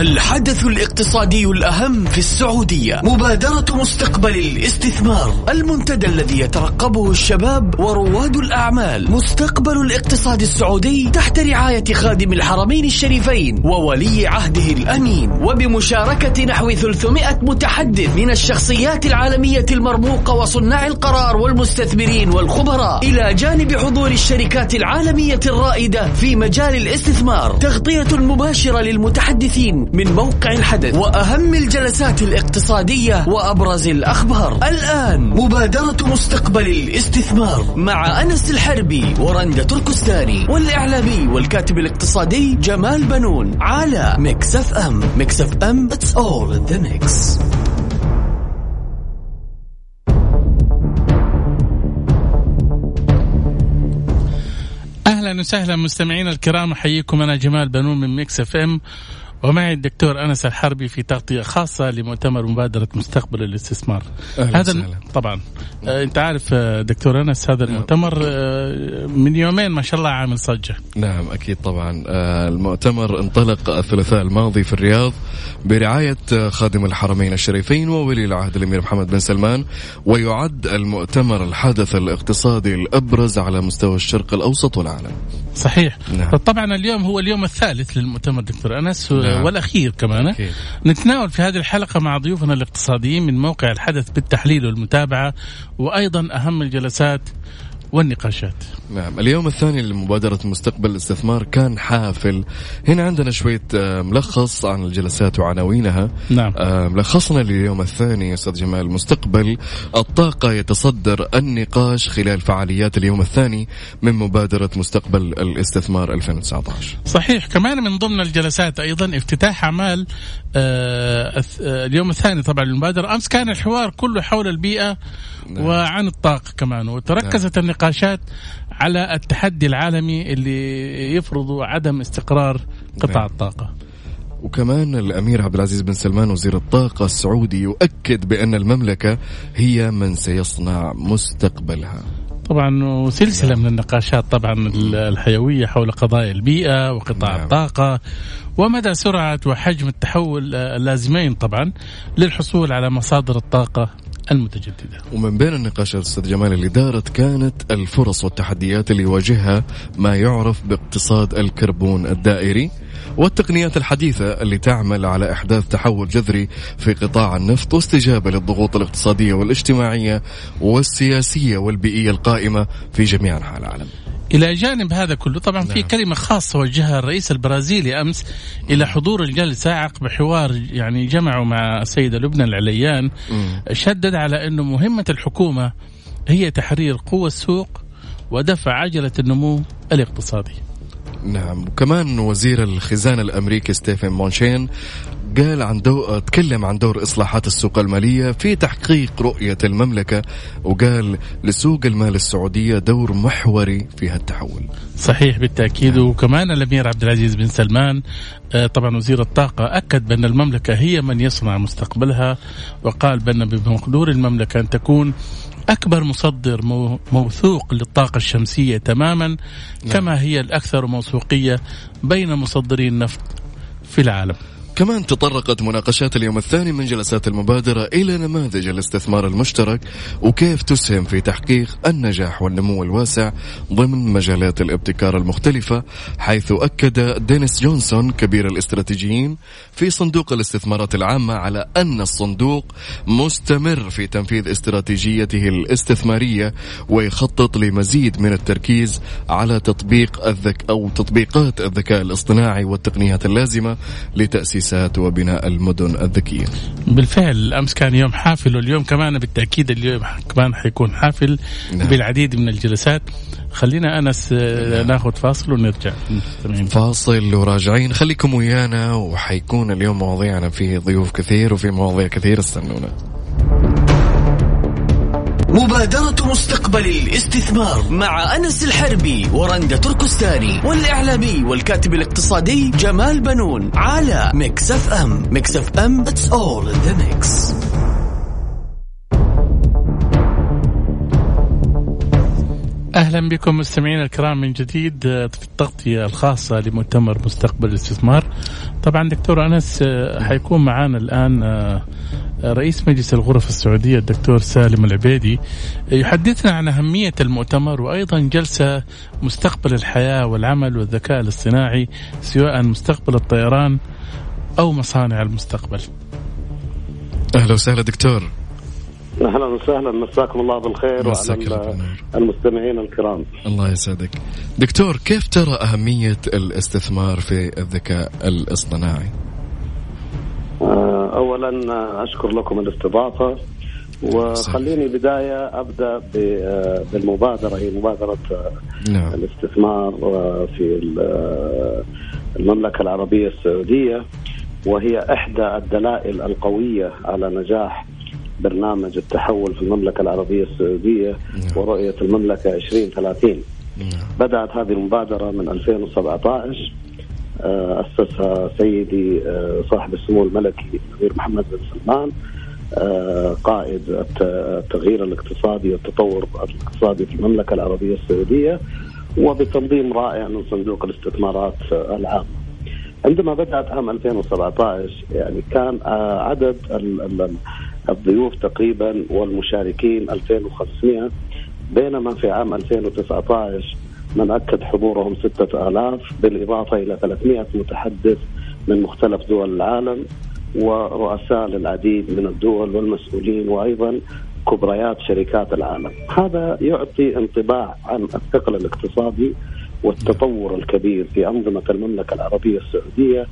الحدث الاقتصادي الأهم في السعودية. مبادرة مستقبل الاستثمار. المنتدى الذي يترقبه الشباب ورواد الأعمال. مستقبل الاقتصاد السعودي تحت رعاية خادم الحرمين الشريفين وولي عهده الأمين. وبمشاركة نحو 300 متحدث من الشخصيات العالمية المرموقة وصناع القرار والمستثمرين والخبراء. إلى جانب حضور الشركات العالمية الرائدة في مجال الاستثمار. تغطية مباشرة للمتحدثين من موقع الحدث وأهم الجلسات الاقتصادية وأبرز الأخبار. الآن مبادرة مستقبل الاستثمار مع أنس الحربي ورندا تركستاني والإعلامي والكاتب الاقتصادي جمال بنون على ميكس أف أم. ميكس أف أم It's all in the mix. أهلا وسهلا مستمعينا الكرام أحييكم أنا جمال بنون من ميكس أف أم. ومعي الدكتور أنس الحربي في تغطية خاصة لمؤتمر مبادرة مستقبل الاستثمار. أهلا هذا وسهلا. طبعا. آه، أنت عارف آه، دكتور أنس هذا المؤتمر آه، من يومين ما شاء الله عامل صجة. نعم أكيد طبعا. آه، المؤتمر انطلق الثلاثاء الماضي في الرياض برعاية آه، خادم الحرمين الشريفين وولي العهد الأمير محمد بن سلمان ويعد المؤتمر الحدث الاقتصادي الأبرز على مستوى الشرق الأوسط والعالم. صحيح. نعم. طبعا اليوم هو اليوم الثالث للمؤتمر دكتور أنس. نعم. والأخير كمان أكيد. نتناول في هذه الحلقة مع ضيوفنا الاقتصاديين من موقع الحدث بالتحليل والمتابعة وأيضا أهم الجلسات والنقاشات. نعم اليوم الثاني لمبادرة مستقبل الاستثمار كان حافل. هنا عندنا شوية آه، ملخص عن الجلسات وعناوينها. نعم. آه، ملخصنا لليوم الثاني أستاذ جمال مستقبل الطاقة يتصدر النقاش خلال فعاليات اليوم الثاني من مبادرة مستقبل الاستثمار 2019 صحيح كمان من ضمن الجلسات أيضا افتتاح أعمال آه اليوم الثاني طبعا للمبادرة. أمس كان الحوار كله حول البيئة نعم. وعن الطاقه كمان وتركزت النقاشات على التحدي العالمي اللي يفرض عدم استقرار قطاع نعم. الطاقة وكمان الأمير عبد العزيز بن سلمان وزير الطاقة السعودي يؤكد بأن المملكة هي من سيصنع مستقبلها طبعا وسلسلة من النقاشات طبعا الحيوية حول قضايا البيئة وقطاع نعم. الطاقة ومدى سرعة وحجم التحول اللازمين طبعا للحصول على مصادر الطاقة المتجددة. ومن بين النقاشات أستاذ جمال اللي دارت كانت الفرص والتحديات اللي يواجهها ما يعرف باقتصاد الكربون الدائري والتقنيات الحديثة اللي تعمل على إحداث تحول جذري في قطاع النفط واستجابة للضغوط الاقتصادية والاجتماعية والسياسية والبيئية القائمة في جميع أنحاء العالم إلى جانب هذا كله طبعا في نعم. كلمة خاصة وجهها الرئيس البرازيلي أمس إلى حضور الجلسة عقب حوار يعني جمعوا مع السيدة لبنى العليان مم. شدد على إنه مهمة الحكومة هي تحرير قوى السوق ودفع عجلة النمو الاقتصادي. نعم. وكمان وزير الخزانة الأمريكي ستيفن مونشين قال عن دو... تكلم عن دور إصلاحات السوق المالية في تحقيق رؤية المملكة وقال لسوق المال السعودية دور محوري في هالتحول. صحيح بالتأكيد. وكمان الأمير عبد العزيز بن سلمان آه، طبعا وزير الطاقة أكد بأن المملكة هي من يصنع مستقبلها وقال بأن بمقدور المملكة أن تكون أكبر مصدر مو- موثوق للطاقة الشمسية تماما كما هي الأكثر موثوقية بين مصدري النفط في العالم. كمان تطرقت مناقشات اليوم الثاني من جلسات المبادرة إلى نماذج الاستثمار المشترك وكيف تسهم في تحقيق النجاح والنمو الواسع ضمن مجالات الابتكار المختلفة حيث أكد دينيس جونسون كبير الاستراتيجيين في صندوق الاستثمارات العامة على أن الصندوق مستمر في تنفيذ استراتيجيته الاستثمارية ويخطط لمزيد من التركيز على تطبيق الذك أو تطبيقات الذكاء الاصطناعي والتقنيات اللازمة لتأسيسات وبناء المدن الذكية. بالفعل أمس كان يوم حافل واليوم كمان بالتأكيد اليوم كمان حيكون حافل نعم. بالعديد من الجلسات. خلينا أنس آه، ناخذ فاصل ونرجع. فاصل وراجعين. خليكم ويانا وحيكون اليوم مواضيعنا فيه ضيوف كثير وفي مواضيع كثير استنونا. مبادرة مستقبل الاستثمار مع أنس الحربي ورندا تركستاني والإعلامي والكاتب الاقتصادي جمال بنون على Mix FM. Mix FM It's all in the mix. أهلا بكم مستمعينا الكرام من جديد في التغطية الخاصة لمؤتمر مستقبل الاستثمار. طبعا دكتور أنس حيكون معنا الآن رئيس مجلس الغرف السعودية الدكتور سالم العبيدي يحدثنا عن أهمية المؤتمر وأيضا جلسة مستقبل الحياة والعمل والذكاء الاصطناعي سواء مستقبل الطيران أو مصانع المستقبل. أهلا وسهلا دكتور. أهلا وسهلا مساكم الله بالخير وعلى المستمعين الكرام. الله يسعدك. دكتور كيف ترى أهمية الاستثمار في الذكاء الاصطناعي؟ آه، اولا أشكر لكم الاستضافة. وخليني بداية أبدأ آه، بالمبادرة. هي مبادرة آه، نعم. الاستثمار في المملكة العربية السعودية. وهي إحدى الدلائل القوية على نجاح برنامج التحول في المملكة العربية السعودية نعم. ورؤية المملكة 2030 نعم. بدأت هذه المبادرة من 2017 آه، أسسها سيدي آه، صاحب السمو الملكي الأمير محمد بن سلمان آه، قائد التغيير الاقتصادي والتطور الاقتصادي في المملكة العربية السعودية وبتنظيم رائع من صندوق الاستثمارات العامة عندما بدأت عام 2017 يعني كان عدد الضيوف تقريبا والمشاركين 2500 بينما في عام 2019 من أكد حضورهم 6000 بالإضافة إلى 300 متحدث من مختلف دول العالم ورؤساء للعديد من الدول والمسؤولين وأيضا كبريات شركات العالم. هذا يعطي انطباع عن الثقل الاقتصادي والتطور الكبير في أنظمة المملكة العربية السعودية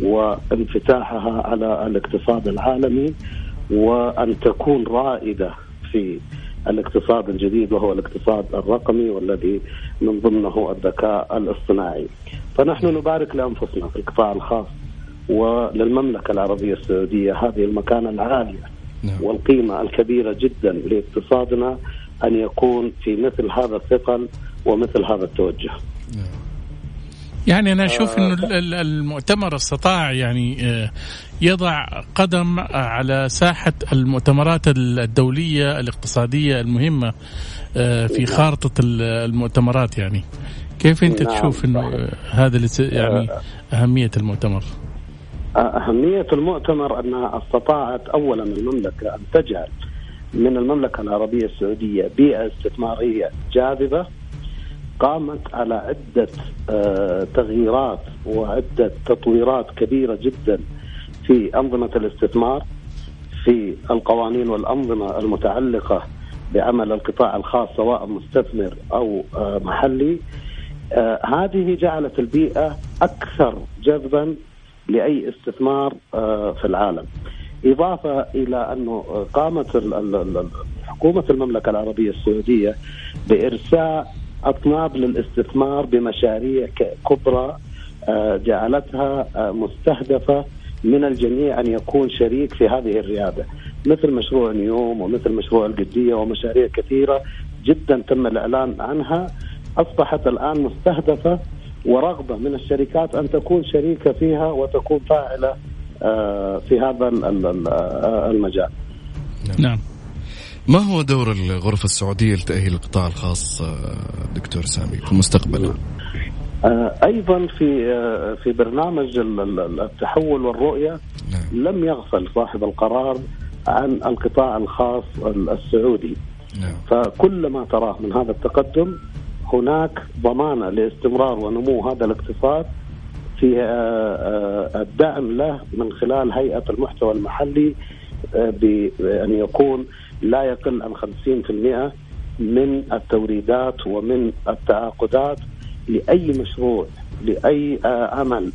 وانفتاحها على الاقتصاد العالمي. وأن تكون رائدة في الاقتصاد الجديد وهو الاقتصاد الرقمي والذي من ضمنه الذكاء الاصطناعي فنحن نبارك لأنفسنا في القطاع الخاص وللمملكة العربية السعودية هذه المكانة العالية نعم. والقيمة الكبيرة جدا لإقتصادنا أن يكون في مثل هذا الثقل ومثل هذا التوجه نعم. يعني أنا أشوف إنه آه، المؤتمر استطاع يعني آه، يضع قدم على ساحة المؤتمرات الدولية الاقتصادية المهمة آه، في نعم. خارطة المؤتمرات يعني كيف أنت نعم. تشوف إنه هذا يعني أهمية المؤتمر؟ أهمية المؤتمر انها استطاعت اولا المملكة أن تجعل من المملكة العربية السعودية بيئه استثمارية جاذبة قامت على عدة آه، تغييرات وعدة تطويرات كبيرة جدا في أنظمة الاستثمار في القوانين والأنظمة المتعلقة بعمل القطاع الخاص سواء مستثمر أو آه، محلي. آه، هذه جعلت البيئة أكثر جذبا لأي استثمار في العالم. إضافة إلى أنه قامت حكومة المملكة العربية السعودية بإرساء أطناب للاستثمار بمشاريع كبرى آه، جعلتها آه، مستهدفة من الجميع أن يكون شريك في هذه الريادة مثل مشروع نيوم ومثل مشروع القديه ومشاريع كثيرة جدا تم الإعلان عنها أصبحت الآن مستهدفة ورغبة من الشركات أن تكون شريكة فيها وتكون فاعلة آه، في هذا المجال. نعم. ما هو دور الغرفة السعودية لتأهيل القطاع الخاص آه، دكتور سامي في المستقبل؟ آه، أيضا في آه، في برنامج التحول والرؤية نعم. لم يغفل صاحب القرار عن القطاع الخاص السعودي نعم. فكل ما تراه من هذا التقدم هناك ضمانة لاستمرار ونمو هذا الاقتصاد في الدعم له من خلال هيئة المحتوى المحلي بان يكون لا يقل عن 50% من التوريدات ومن التعاقدات لأي مشروع لأي آه، عمل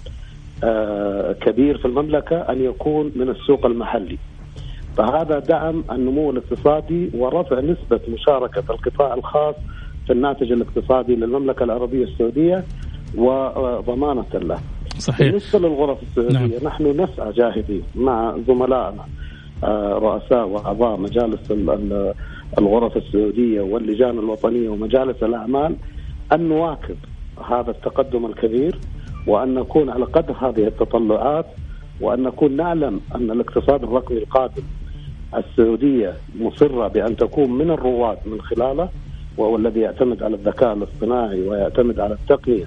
آه، كبير في المملكة أن يكون من السوق المحلي. فهذا دعم النمو الاقتصادي ورفع نسبة مشاركة القطاع الخاص في الناتج الاقتصادي للمملكة العربية السعودية وضمانة له. صحيح. بالنسبة للغرف السعودية نعم. نحن نسعى جاهدين مع زملائنا رؤساء وأعضاء مجالس الغرف السعودية واللجان الوطنية ومجالس الأعمال أن نواكب هذا التقدم الكبير وأن نكون على قدر هذه التطلعات وأن نكون نعلم أن الاقتصاد الرقمي القادم السعودية مصرة بأن تكون من الرواد من خلاله وهو الذي يعتمد على الذكاء الاصطناعي ويعتمد على التقنية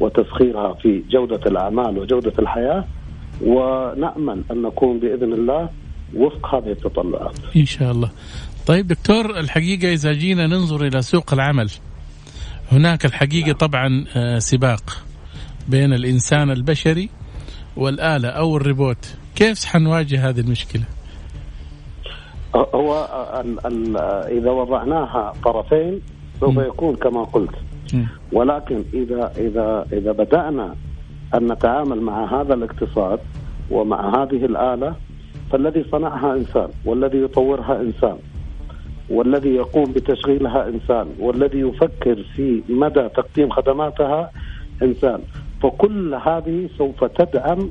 وتسخيرها في جودة الأعمال وجودة الحياة. ونأمل أن نكون بإذن الله وفق هذه التطلعات. إن شاء الله. طيب دكتور الحقيقة إذا جينا ننظر إلى سوق العمل هناك الحقيقة طبعا آه، سباق بين الإنسان البشري والآلة أو الريبوت، كيف حنواجه هذه المشكلة؟ هو ال ال إذا وضعناها طرفين سوف يكون كما قلت ولكن إذا إذا إذا بدأنا أن نتعامل مع هذا الاقتصاد ومع هذه الآلة فالذي صنعها إنسان والذي يطورها إنسان والذي يقوم بتشغيلها إنسان والذي يفكر في مدى تقديم خدماتها إنسان. فكل هذه سوف تدعم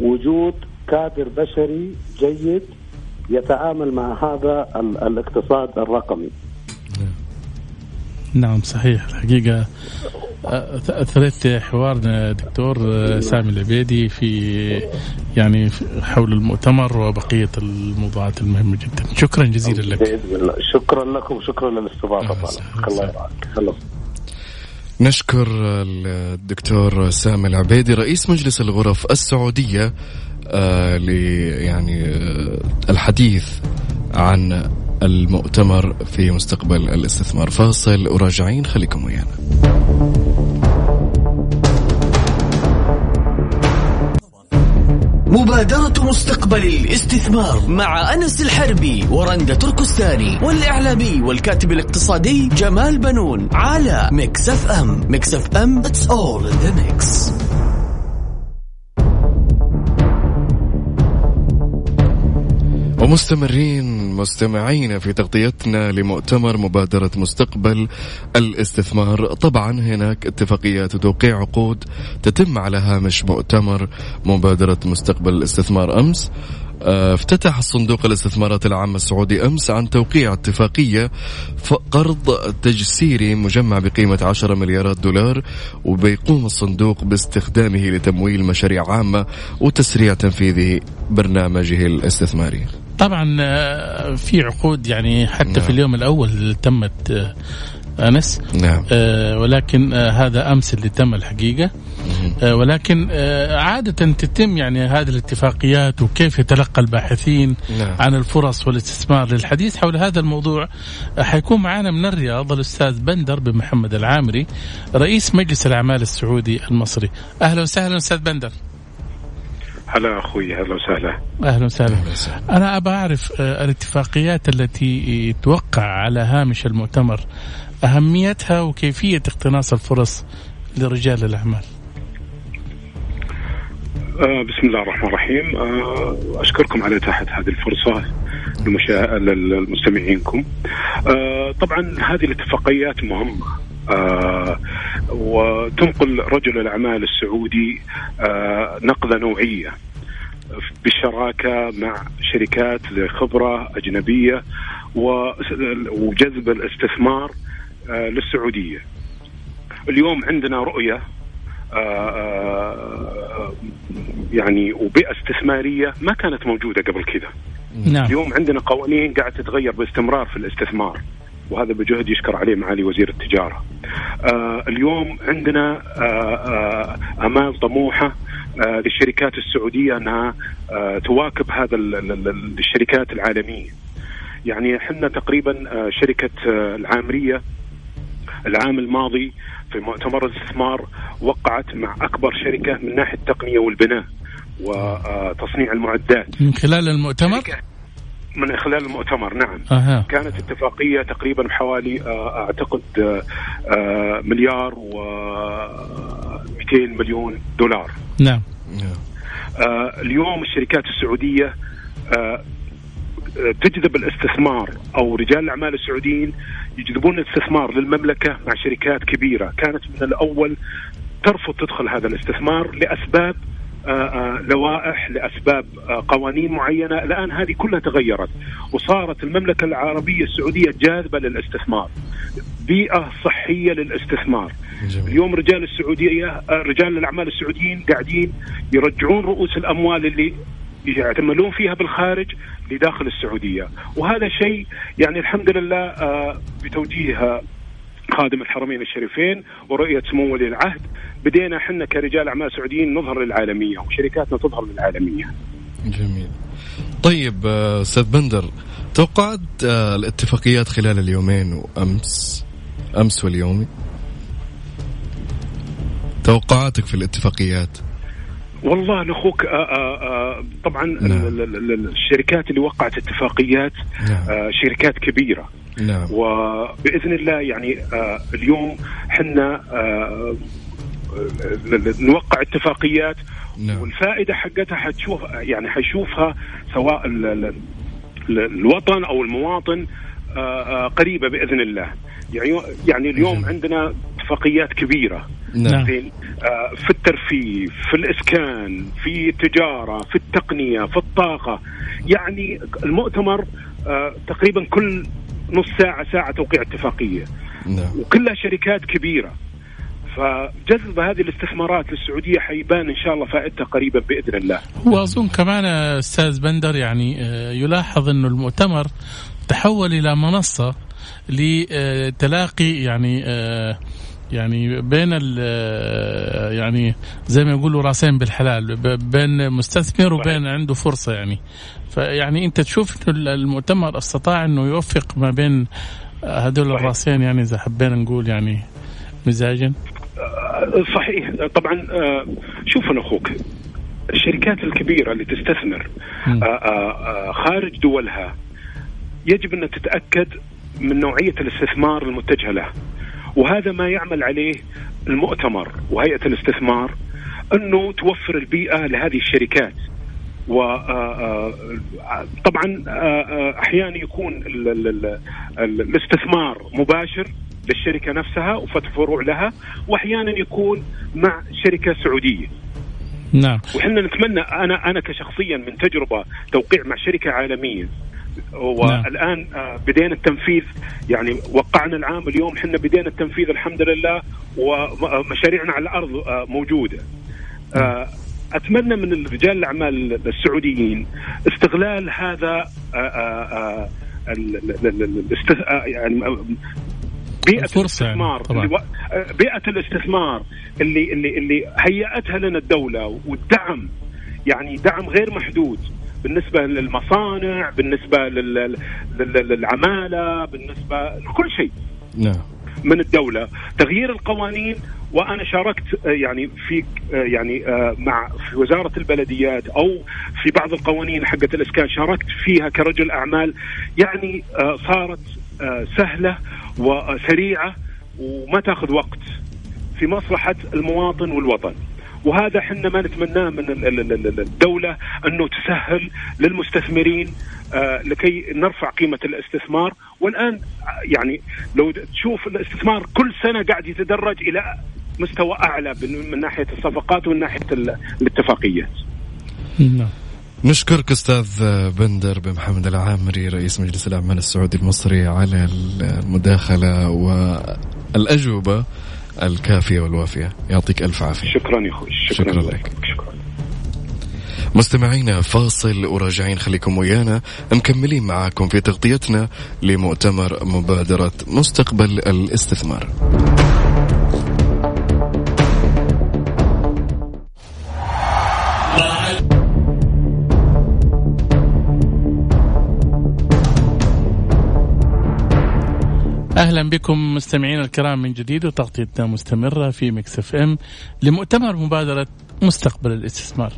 وجود كادر بشري جيد يتعامل مع هذا الاقتصاد الرقمي. نعم صحيح. الحقيقة أثرت حوارنا دكتور سامي العبيدي في يعني حول المؤتمر وبقية الموضوعات المهمة جدا. شكرا جزيلا لك. شكرا لكم. شكرا للاستضافة الله يرعاك نشكر الدكتور سامي العبيدي رئيس مجلس الغرف السعودية آه يعني آه الحديث عن المؤتمر في مستقبل الاستثمار. فاصل وراجعين خليكم ويانا. مبادرة مستقبل الاستثمار مع أنس الحربي ورندا تركستاني والإعلامي والكاتب الاقتصادي جمال بنون على Mix FM. Mix FM It's all in the mix. ومستمرين مستمعين في تغطيتنا لمؤتمر مبادرة مستقبل الاستثمار. طبعا هناك اتفاقيات وتوقيع عقود تتم على هامش مؤتمر مبادرة مستقبل الاستثمار أمس. آه، افتتح الصندوق الاستثمارات العامة السعودي أمس عن توقيع اتفاقية قرض تجسيري مجمع بقيمة 10 مليارات دولار وبيقوم الصندوق باستخدامه لتمويل مشاريع عامة وتسريع تنفيذ برنامجه الاستثماري. طبعا آه، في عقود يعني حتى نعم. في اليوم الأول تمت آه، أنس. نعم. آه ولكن آه هذا أمس اللي تم الحقيقة. آه ولكن آه عادة تتم يعني هذه الاتفاقيات وكيف يتلقى الباحثين نعم. عن الفرص والاستثمار للحديث حول هذا الموضوع. آه حيكون معنا من الرياض الأستاذ بندر بن محمد العامري رئيس مجلس الأعمال السعودي المصري. أهلا وسهلا أستاذ بندر. هلا أخوي أهلا وسهلا. أهلا وسهلا. أنا أبغى أعرف آه، الاتفاقيات التي توقع على هامش المؤتمر أهميتها وكيفية اقتناص الفرص لرجال الأعمال؟ آه بسم الله الرحمن الرحيم. آه أشكركم على إتاحة هذه الفرصة لمستمعينكم آه طبعا هذه الاتفاقيات مهمة. وتنقل رجل الأعمال السعودي آه نقله نوعية بالشراكه مع شركات ذي خبره اجنبيه وجذب الاستثمار آه للسعودية. اليوم عندنا رؤية آه، آه، يعني وبيئة استثمارية ما كانت موجودة قبل كذا. نعم. اليوم عندنا قوانين قاعد تتغير باستمرار في الاستثمار. وهذا بجهد يشكر عليه معالي وزير التجارة. آه اليوم عندنا آه آه أمال طموحة آه للشركات السعودية أنها آه تواكب هذا الشركات العالمية. يعني إحنا تقريبا آه شركة آه العامرية العام الماضي في مؤتمر الاستثمار وقعت مع أكبر شركة من ناحية التقنية والبناء وتصنيع المعدات من خلال المؤتمر؟ من خلال المؤتمر نعم. أه. كانت اتفاقية تقريبا بحوالي آه، أعتقد آه، آه، مليار و 200 مليون دولار. نعم. اليوم الشركات السعودية تجذب الاستثمار أو رجال الأعمال السعوديين يجذبون الاستثمار للمملكة مع شركات كبيرة. كانت من الأول ترفض تدخل هذا الاستثمار لأسباب لوائح لأسباب آه، قوانين معينة. الآن هذه كلها تغيرت وصارت المملكة العربية السعودية جاذبة للاستثمار بيئة صحية للاستثمار. جميل. اليوم رجال السعودية رجال الأعمال السعوديين قاعدين يرجعون رؤوس الأموال اللي يعتملون فيها بالخارج لداخل السعودية. وهذا شيء يعني الحمد لله بتوجيه خادم الحرمين الشريفين ورؤية سمو ولي العهد بدينا إحنا كرجال أعمال سعوديين نظهر للعالمية وشركاتنا تظهر للعالمية. جميل. طيب آه، أستاذ بندر توقعت آه، الاتفاقيات خلال اليومين وأمس أمس واليوم توقعاتك في الاتفاقيات والله آه، آه، طبعا نعم. الشركات اللي وقعت اتفاقيات نعم. شركات كبيرة نعم. وبإذن الله يعني اليوم حنا نوقع اتفاقيات نعم. والفائدة حقتها حتشوف يعني حيشوفها سواء الوطن أو المواطن قريبة بإذن الله يعني يعني اليوم عندنا اتفاقيات كبيرة نعم. آه، في الترفيه في الإسكان في التجارة في التقنية في الطاقة يعني المؤتمر آه، تقريبا كل نص ساعة ساعة توقيع اتفاقية نعم. وكلها شركات كبيرة فجذب هذه الاستثمارات للسعودية حيبان إن شاء الله فائدتها قريبا بإذن الله. وأظن كمان أستاذ بندر يعني آه، يلاحظ إنه المؤتمر تحول إلى منصة لتلاقي يعني يعني بين يعني زي ما يقولوا راسين بالحلال بين مستثمر وبين عنده فرصة يعني. فيعني أنت تشوف إنه المؤتمر أستطاع إنه يوفق ما بين هذول الراسين يعني إذا حبينا نقول يعني مزاجا؟ صحيح. طبعا شوف أنا أخوك الشركات الكبيرة اللي تستثمر خارج دولها يجب أن تتأكد من نوعية الاستثمار المتجهة له. وهذا ما يعمل عليه المؤتمر وهيئة الاستثمار أنه توفر البيئة لهذه الشركات. و آه، آه، طبعا آه، أحيانا يكون الاستثمار مباشر للشركة نفسها وفتح فروع لها وأحيانا يكون مع شركة سعودية. نعم. وحنا نتمنى أنا أنا كشخصيا من تجربة توقيع مع شركة عالمية. والآن آه، بدينا التنفيذ يعني وقعنا العام اليوم إحنا بدينا التنفيذ الحمد لله ومشاريعنا على الأرض آه، موجودة. آه، أتمنى من رجال الأعمال السعوديين استغلال هذا يعني بيئة يعني الاستثمار يعني بيئة الاستثمار اللي اللي اللي هيأتها لنا الدولة والدعم يعني دعم غير محدود بالنسبة للمصانع بالنسبة للعمالة بالنسبة لكل شيء نعم. من الدولة. تغيير القوانين وأنا شاركت آه، يعني في آه، يعني آه، مع في وزارة البلديات أو في بعض القوانين حقت الإسكان شاركت فيها كرجل أعمال يعني صارت سهلة وسريعة وما تاخذ وقت في مصلحة المواطن والوطن وهذا إحنا ما نتمناه من الدولة أنه تسهل للمستثمرين آه، لكي نرفع قيمة الاستثمار والآن يعني لو تشوف الاستثمار كل سنة قاعد يتدرج إلى مستوى أعلى من ناحية الصفقات ومن ناحية الاتفاقيات. نعم. نشكرك أستاذ بندر بن محمد العامري رئيس مجلس الأعمال السعودي المصري على المداخلة والأجوبة الكافية والوافية. يعطيك ألف عافية. شكرا يا أخوي. شكرا, شكرا لك. شكرا. مستمعينا فاصل وراجعين خليكم ويانا. مكملين معاكم في تغطيتنا لمؤتمر مبادرة مستقبل الاستثمار. أهلا بكم مستمعينا الكرام من جديد وتغطيتنا مستمرة في Mix FM لمؤتمر مبادرة مستقبل الاستثمار.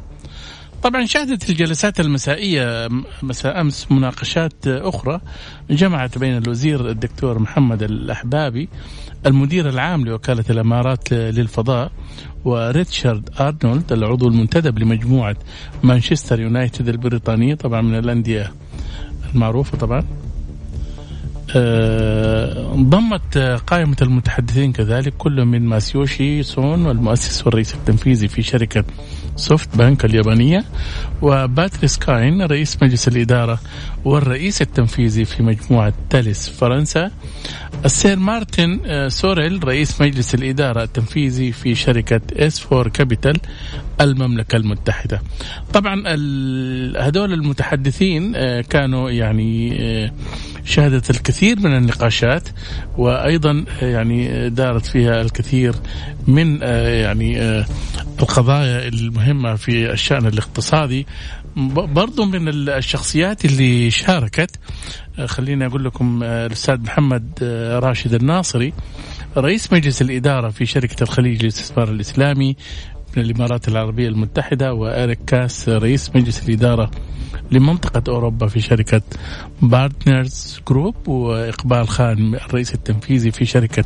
طبعا شهدت الجلسات المسائية مساء أمس مناقشات أخرى جمعت بين الوزير الدكتور محمد الأحبابي المدير العام لوكالة الإمارات للفضاء وريتشارد أرنولد العضو المنتدب لمجموعة مانشستر يونايتد البريطانية طبعا من الأندية المعروفة طبعا آه، ضمت قائمة المتحدثين كذلك كل من ماسايوشي سون والمؤسس والرئيس التنفيذي في شركة سوفت بانك اليابانية وباتريس كاين رئيس مجلس الإدارة. والرئيس التنفيذي في مجموعة تاليس فرنسا السير مارتن آه، سوريل رئيس مجلس الإدارة التنفيذي في شركة اس فور كابيتال المملكة المتحدة. طبعا هذول المتحدثين آه، كانوا يعني شهدت الكثير من النقاشات وأيضا يعني دارت فيها الكثير من يعني القضايا المهمة في الشأن الاقتصادي. برضو من الشخصيات اللي شاركت خليني أقول لكم الأستاذ محمد راشد الناصري رئيس مجلس الإدارة في شركة الخليج للاستثمار الإسلامي من الامارات العربية المتحدة واريك كاس رئيس مجلس الإدارة لمنطقة أوروبا في شركة بارتنرز جروب وإقبال خان الرئيس التنفيذي في شركة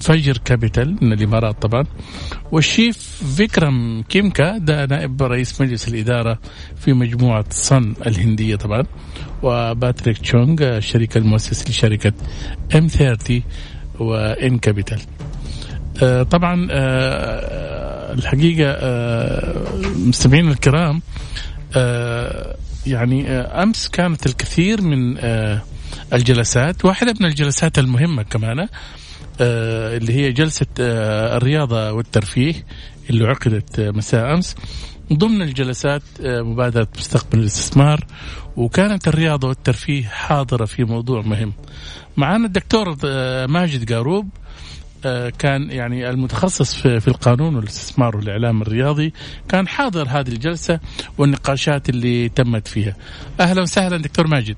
فجر كابيتال من الإمارات طبعا. والشيف فيكرم كيمكا ده نائب رئيس مجلس الإدارة في مجموعة صن الهندية طبعا. وباتريك تشونغ الشريك المؤسس لشركة ام 30 وان كابيتال طبعا الحقيقة آه، مستمعينا الكرام آه، يعني آه، أمس كانت الكثير من الجلسات واحدة من الجلسات المهمة كمان اللي هي جلسة الرياضة والترفيه اللي عقدت مساء أمس ضمن الجلسات مبادرة مستقبل الاستثمار وكانت الرياضة والترفيه حاضرة في موضوع مهم. معنا الدكتور ماجد قاروب كان يعني المتخصص في القانون والاستثمار والإعلام الرياضي كان حاضر هذه الجلسة والنقاشات اللي تمت فيها. أهلا وسهلا دكتور ماجد.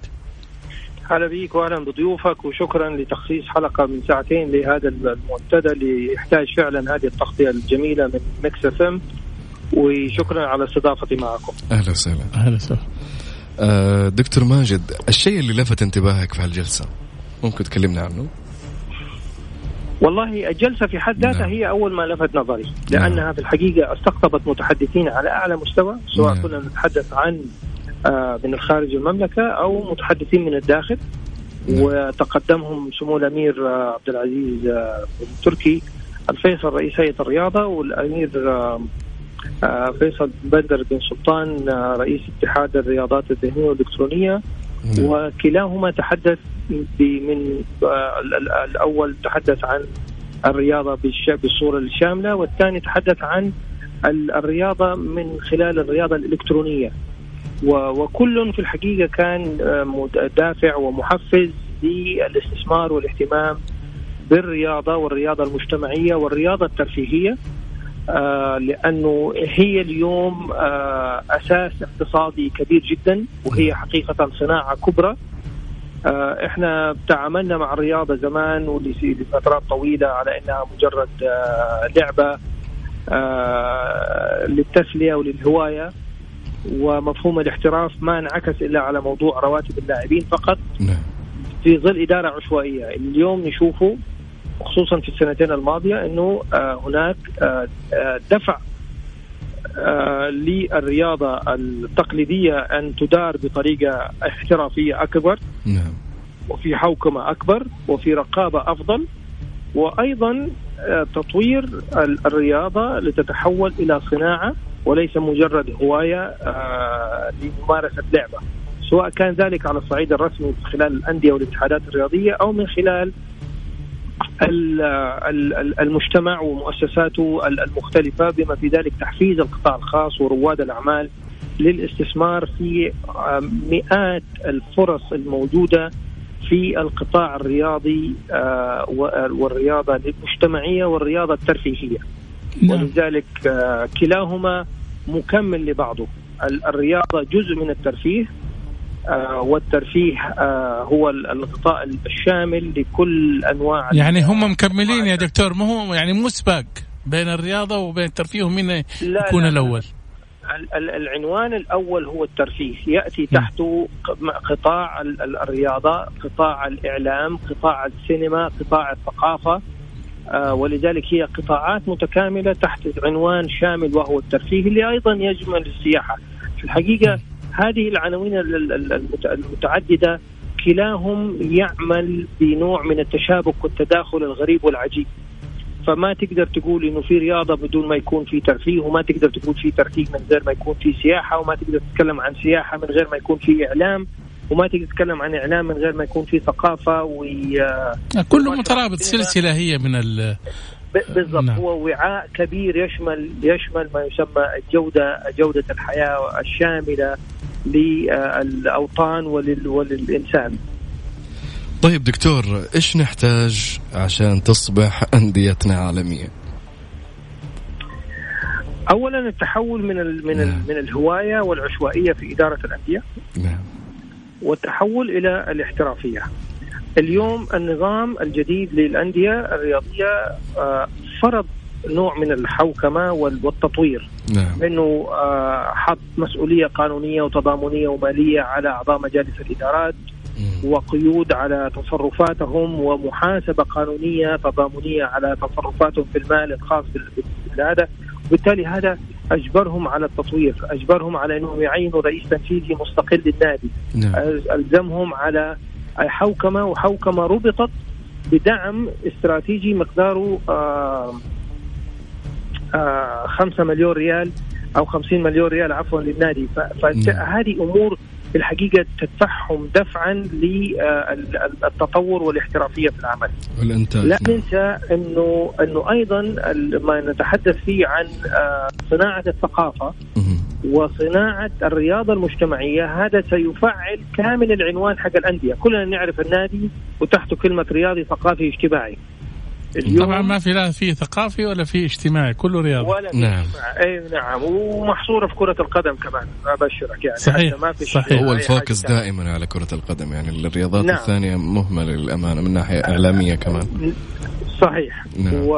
هلا بيك واهلا بضيوفك وشكرا لتخصيص حلقة من ساعتين لهذا المنتدى اللي يحتاج فعلا هذه التغطية الجميلة من Mix FM وشكرا على استضافتي معكم. أهلا وسهلا. أهلا وسهلا. آه دكتور ماجد الشيء اللي لفت انتباهك في هالجلسة ممكن تكلمنا عنه؟ والله الجلسة في حد ذاتها نعم. هي أول ما لفت نظري. لأنها نعم. في الحقيقة استقطبت متحدثين على أعلى مستوى سواء نعم. كنا نتحدث عن آه من الخارج المملكة أو متحدثين من الداخل. وتقدمهم سمو الأمير آه عبد العزيز آه التركي الفيصل رئيس هيئة الرياضة والأمير فيصل بندر بن سلطان رئيس اتحاد الرياضات الذهنية والإلكترونية. وكلاهما تحدث من الأول تحدث عن الرياضة بالصورة الشاملة والثاني تحدث عن الرياضة من خلال الرياضة الإلكترونية. وكل في الحقيقة كان آه، دافع ومحفز للاستثمار والاهتمام بالرياضة والرياضة المجتمعية والرياضة الترفيهية. آه لأنه هي اليوم آه أساس اقتصادي كبير جدا وهي حقيقة صناعة كبرى. آه إحنا تعاملنا مع الرياضه زمان ولفترات طويلة على إنها مجرد لعبة للتسلية وللهواية. ومفهوم الاحتراف ما انعكس إلا على موضوع رواتب اللاعبين فقط. نعم. في ظل إدارة عشوائية. اليوم نشوفه خصوصا في السنتين الماضية إنه آه، هناك آه، آه، دفع للرياضة التقليدية أن تدار بطريقة احترافية أكبر نعم. وفي حوكمة أكبر وفي رقابة أفضل وأيضا تطوير الرياضة لتتحول إلى صناعة وليس مجرد هواية لممارسة لعبة سواء كان ذلك على الصعيد الرسمي من خلال الأندية والاتحادات الرياضية أو من خلال المجتمع ومؤسساته المختلفة بما في ذلك تحفيز القطاع الخاص ورواد الأعمال للاستثمار في مئات الفرص الموجودة في القطاع الرياضي آه، والرياضة المجتمعية والرياضة الترفيهية نعم. ولذلك آه، كلاهما مكمل لبعضه الرياضة جزء من الترفيه والترفيه آه، هو الغطاء الشامل لكل أنواع يعني هم مكملين يا دكتور ما هو يعني مو سباق بين الرياضة وبين الترفيه ومين يكون لا. الأول؟ العنوان الأول هو الترفيه يأتي تحته قطاع الرياضة قطاع الإعلام قطاع السينما قطاع الثقافة آه، ولذلك هي قطاعات متكاملة تحت عنوان شامل وهو الترفيه اللي أيضا يشمل السياحة. في الحقيقة هذه العناوين المتعددة كلاهم يعمل بنوع من التشابك والتداخل الغريب والعجيب فما تقدر تقول إنه في رياضة بدون ما يكون في ترفيه وما تقدر تقول في ترفيه من غير ما يكون في سياحة وما تقدر تتكلم عن سياحة من غير ما يكون في إعلام وما تقدر تتكلم عن إعلام من غير ما يكون في ثقافة و كله مترابط سلسلة هي من ال بالضبط نعم. هو وعاء كبير يشمل يشمل ما يسمى الجوده جودة الحياة الشاملة للأوطان ولل وللإنسان. طيب دكتور إيش نحتاج عشان تصبح أنديتنا عالمية؟ اولا التحول من ال من ال نعم. من الهواية والعشوائية في إدارة الأندية نعم والتحول إلى الاحترافية اليوم النظام الجديد للأندية الرياضية آه، فرض نوع من الحوكمة والتطوير نعم. إنه آه، حط مسؤولية قانونية وتضامنية ومالية على أعضاء مجالس الإدارات وقيود على تصرفاتهم ومحاسبة قانونية تضامنية على تصرفاتهم في المال الخاص بهذا وبالتالي هذا أجبرهم على التطوير، أجبرهم على إنهم يعينوا رئيس تنفيذي مستقل للنادي، نعم. ألزمهم على حوكمة وحوكمة ربطت بدعم استراتيجي مقداره آه 5 مليون ريال أو 50 مليون ريال عفوا للنادي. فهذه أمور الحقيقة تدفعهم دفعا للتطور والاحترافية في العمل. والإنتاج. لا ننسى إنه إنه أيضا ما نتحدث فيه عن آه، صناعة الثقافة وصناعة الرياضة المجتمعية. هذا سيفعل كامل العنوان حق الأندية، كلنا نعرف النادي وتحته كلمة رياضي ثقافي اجتماعي. طبعا ما في لا في ثقافي ولا في اجتماعي كله رياضي. ولا نعم. أي نعم. ومحصوره في كرة القدم كمان أبشرك يعني. صحيح ما في صحيح. هو الفوكس دائما على كرة القدم يعني الرياضات نعم. الثانية مهمله للأمانة من ناحية إعلامية كمان. صحيح. نعم. و...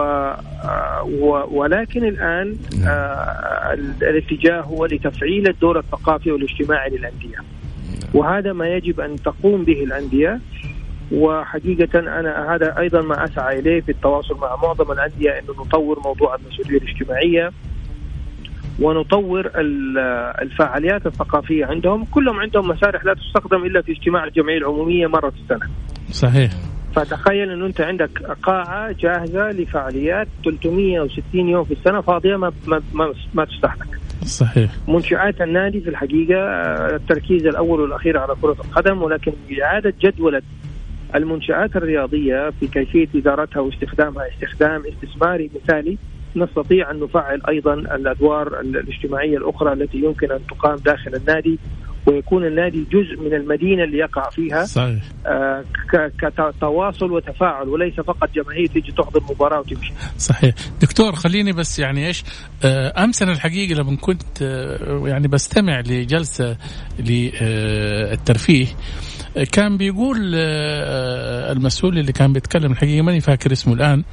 و... ولكن الآن نعم. آه الاتجاه هو لتفعيل الدور الثقافي والاجتماعي للأندية. نعم. وهذا ما يجب أن تقوم به الأندية وحقيقة أنا هذا أيضا ما أسعى إليه في التواصل مع معظم الأندية أنه نطور موضوع المسؤولية الاجتماعية ونطور الفعاليات الثقافية عندهم كلهم عندهم مسارح لا تستخدم إلا في اجتماع الجمعية العمومية مرة في السنة صحيح فتخيل إنه أنت عندك قاعة جاهزة لفعاليات 360 يوم في السنة فاضية ما ما ما, ما تستهلك. صحيح. منشآت النادي في الحقيقة التركيز الأول والأخير على كرة القدم ولكن إعادة جدولة المنشآت الرياضية في كيفية إدارتها واستخدامها استخدام استثماري مثالي نستطيع أن نفعل أيضا الأدوار الاجتماعية الأخرى التي يمكن أن تقام داخل النادي ويكون النادي جزء من المدينة اللي يقع فيها صحيح. آه كتواصل وتفاعل وليس فقط جماهير تيجي تحضر مباراة وتمشي صحيح دكتور خليني بس يعني إيش آه أمس أنا الحقيقة لما كنت آه يعني بستمع لجلسة للترفيه آه كان بيقول آه، المسؤول اللي كان بيتكلم الحقيقة ماني فاكر اسمه الآن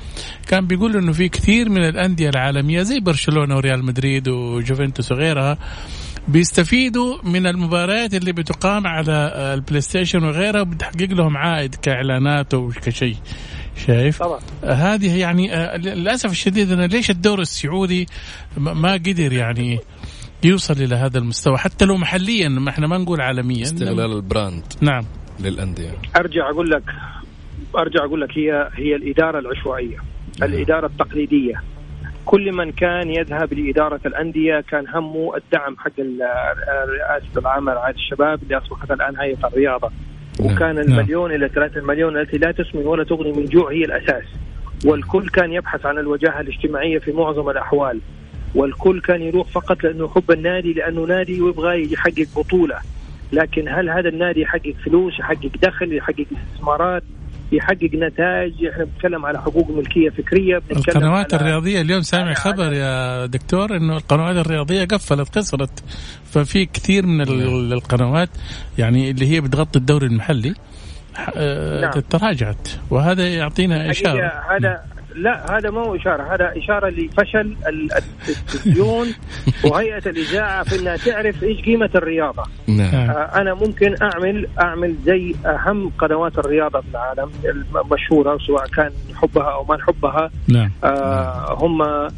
كان بيقول إنه في كثير من الأندية العالمية زي برشلونة وريال مدريد وجوفنتوس وغيرها بيستفيدوا من المباريات اللي بتقام على البلاي ستيشن وغيرها وبتحقق لهم عائد كإعلانات وكشيء شايف؟ طبعا هذه يعني آه، للأسف الشديد أنا ليش الدوري السعودي ما قدر يعني يوصل إلى هذا المستوى حتى لو محليا ما إحنا ما نقول عالميا. استغلال البراند نعم. للأندية. أرجع أقول لك أرجع أقول لك هي هي الإدارة العشوائية نعم. الإدارة التقليدية. كل من كان يذهب لإدارة الأندية كان همه الدعم حق رئاسة العامة رعاية الشباب اللي أصبحت الآن هيئة الرياضة. نعم. وكان نعم. المليون إلى ثلاثة مليون التي لا تسمن ولا تغني من جوع هي الأساس. والكل كان يبحث عن الوجاهة الاجتماعية في معظم الأحوال. والكل كان يروح فقط لأنه حب النادي لأنه نادي ويبغى يحقق بطولة. لكن هل هذا النادي يحقق فلوس يحقق دخل يحقق استثمارات يحقق نتائج؟ إحنا بنتكلم على حقوق ملكية فكرية بنتكلم القنوات على الرياضية اليوم سامع خبر يا دكتور إنه القنوات الرياضية قفلت خسرت. ففي كثير من القنوات يعني اللي هي بتغطي الدوري المحلي آه، نعم. تراجعت. وهذا يعطينا إشارة. هذا لا هذا ما هو إشارة هذا إشارة لفشل التلفزيون وهيئة الإذاعة في إنها تعرف إيش قيمة الرياضة. نعم. آه. أنا ممكن أعمل أعمل زي أهم قنوات الرياضة في العالم المشهورة سواء كان نحبها أو ما نحبها نعم. آه هم آه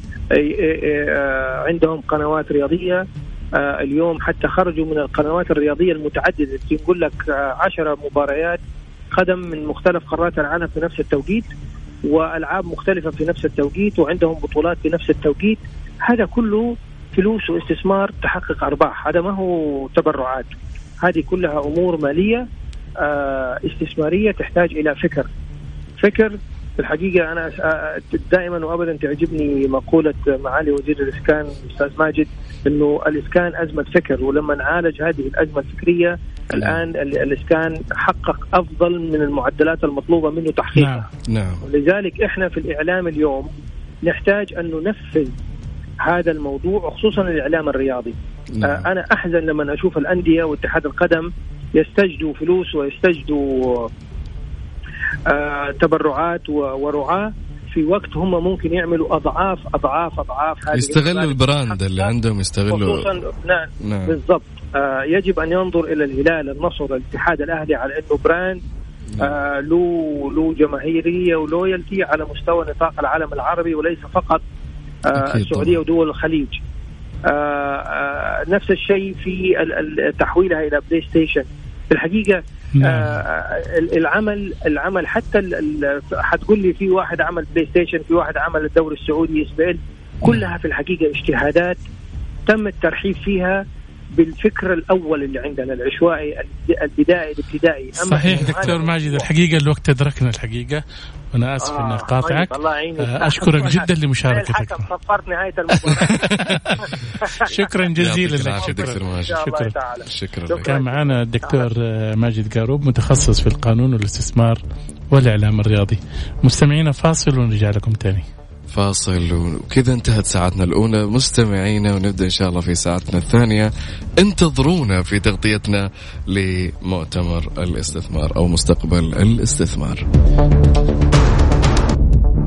عندهم قنوات رياضية. آه اليوم حتى خرجوا من القنوات الرياضية المتعددة نقول لك آه عشرة مباريات قدم من مختلف قارات العالم في نفس التوقيت. والعاب مختلفة في نفس التوقيت وعندهم بطولات في نفس التوقيت. هذا كله فلوس واستثمار تحقق أرباح. هذا ما هو تبرعات. هذه كلها أمور مالية آه، استثمارية تحتاج إلى فكر. فكر في الحقيقة أنا دائما وابدا تعجبني مقولة معالي وزير الإسكان الاستاذ ماجد. إنه الإسكان أزمة فكر ولما نعالج هذه الأزمة الفكرية الآن الإسكان حقق أفضل من المعدلات المطلوبة منه تحقيقها نعم. نعم. ولذلك إحنا في الإعلام اليوم نحتاج أن ننفذ هذا الموضوع وخصوصا الإعلام الرياضي نعم. آه أنا أحزن لما أشوف الأندية واتحاد القدم يستجدوا فلوس ويستجدوا آه تبرعات ورعاة في وقت هم ممكن يعملوا أضعاف أضعاف أضعاف هذه يستغلوا ال brand اللي عندهم يستغلوا نعم, نعم. بالضبط آه يجب أن ينظر إلى الهلال النصر الاتحاد الأهلي على إنه brand نعم. آه له له جماهيرية و loyalty على مستوى نطاق العالم العربي وليس فقط آه السعودية ودول الخليج آه آه نفس الشيء في تحويلها إلى بلاي ستيشن في الحقيقة. آه العمل العمل حتى حتقول لي في واحد عمل بلاي ستيشن في واحد عمل الدوري السعودي اس كلها في الحقيقة اجتهادات تم الترحيب فيها. بالفكر الأول اللي عندنا العشوائي البدائي الابتدائي صحيح دكتور ماجد الحقيقة الوقت ادركنا الحقيقة. وأنا آسف إني قاطعك. طيب الله يعينك. آه، أشكرك جدا لمشاركتك. صفرت نهاية المباراة. شكرا جزيلا لك. شكرا. شكرا. شكرا كان معنا الدكتور آه، ماجد قاروب متخصص في القانون والاستثمار والإعلام الرياضي. مستمعينا فاصل ونرجع لكم تاني. فاصل. وكذا انتهت ساعتنا الأولى. مستمعينا ونبدأ إن شاء الله في ساعتنا الثانية. انتظرونا في تغطيتنا لمؤتمر الاستثمار أو مستقبل الاستثمار.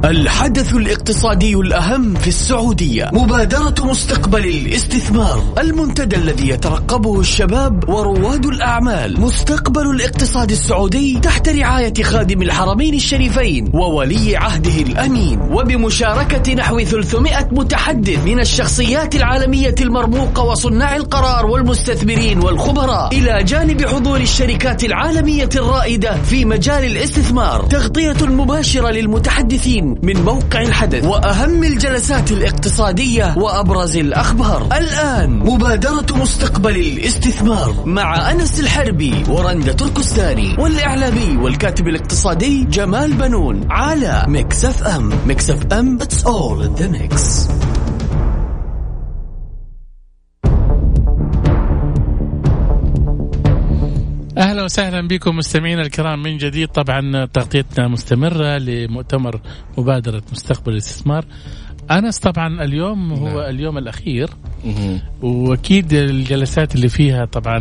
الحدث الاقتصادي الأهم في السعودية. مبادرة مستقبل الاستثمار. المنتدى الذي يترقبه الشباب ورواد الأعمال. مستقبل الاقتصاد السعودي تحت رعاية خادم الحرمين الشريفين وولي عهده الأمين. وبمشاركة نحو 300 متحدث من الشخصيات العالمية المرموقة وصناع القرار والمستثمرين والخبراء. إلى جانب حضور الشركات العالمية الرائدة في مجال الاستثمار. تغطية مباشرة للمتحدثين من موقع الحدث وأهم الجلسات الاقتصادية وأبرز الأخبار. الآن مبادرة مستقبل الاستثمار مع أنس الحربي ورندا تركستاني والإعلامي والكاتب الاقتصادي جمال بنون على Mix FM. Mix FM It's all in the mix. أهلا وسهلا بكم مستمعينا الكرام. من جديد طبعا تغطيتنا مستمرة لمؤتمر مبادرة مستقبل الاستثمار. أنس طبعا اليوم هو نعم. اليوم الأخير. وأكيد الجلسات اللي فيها طبعا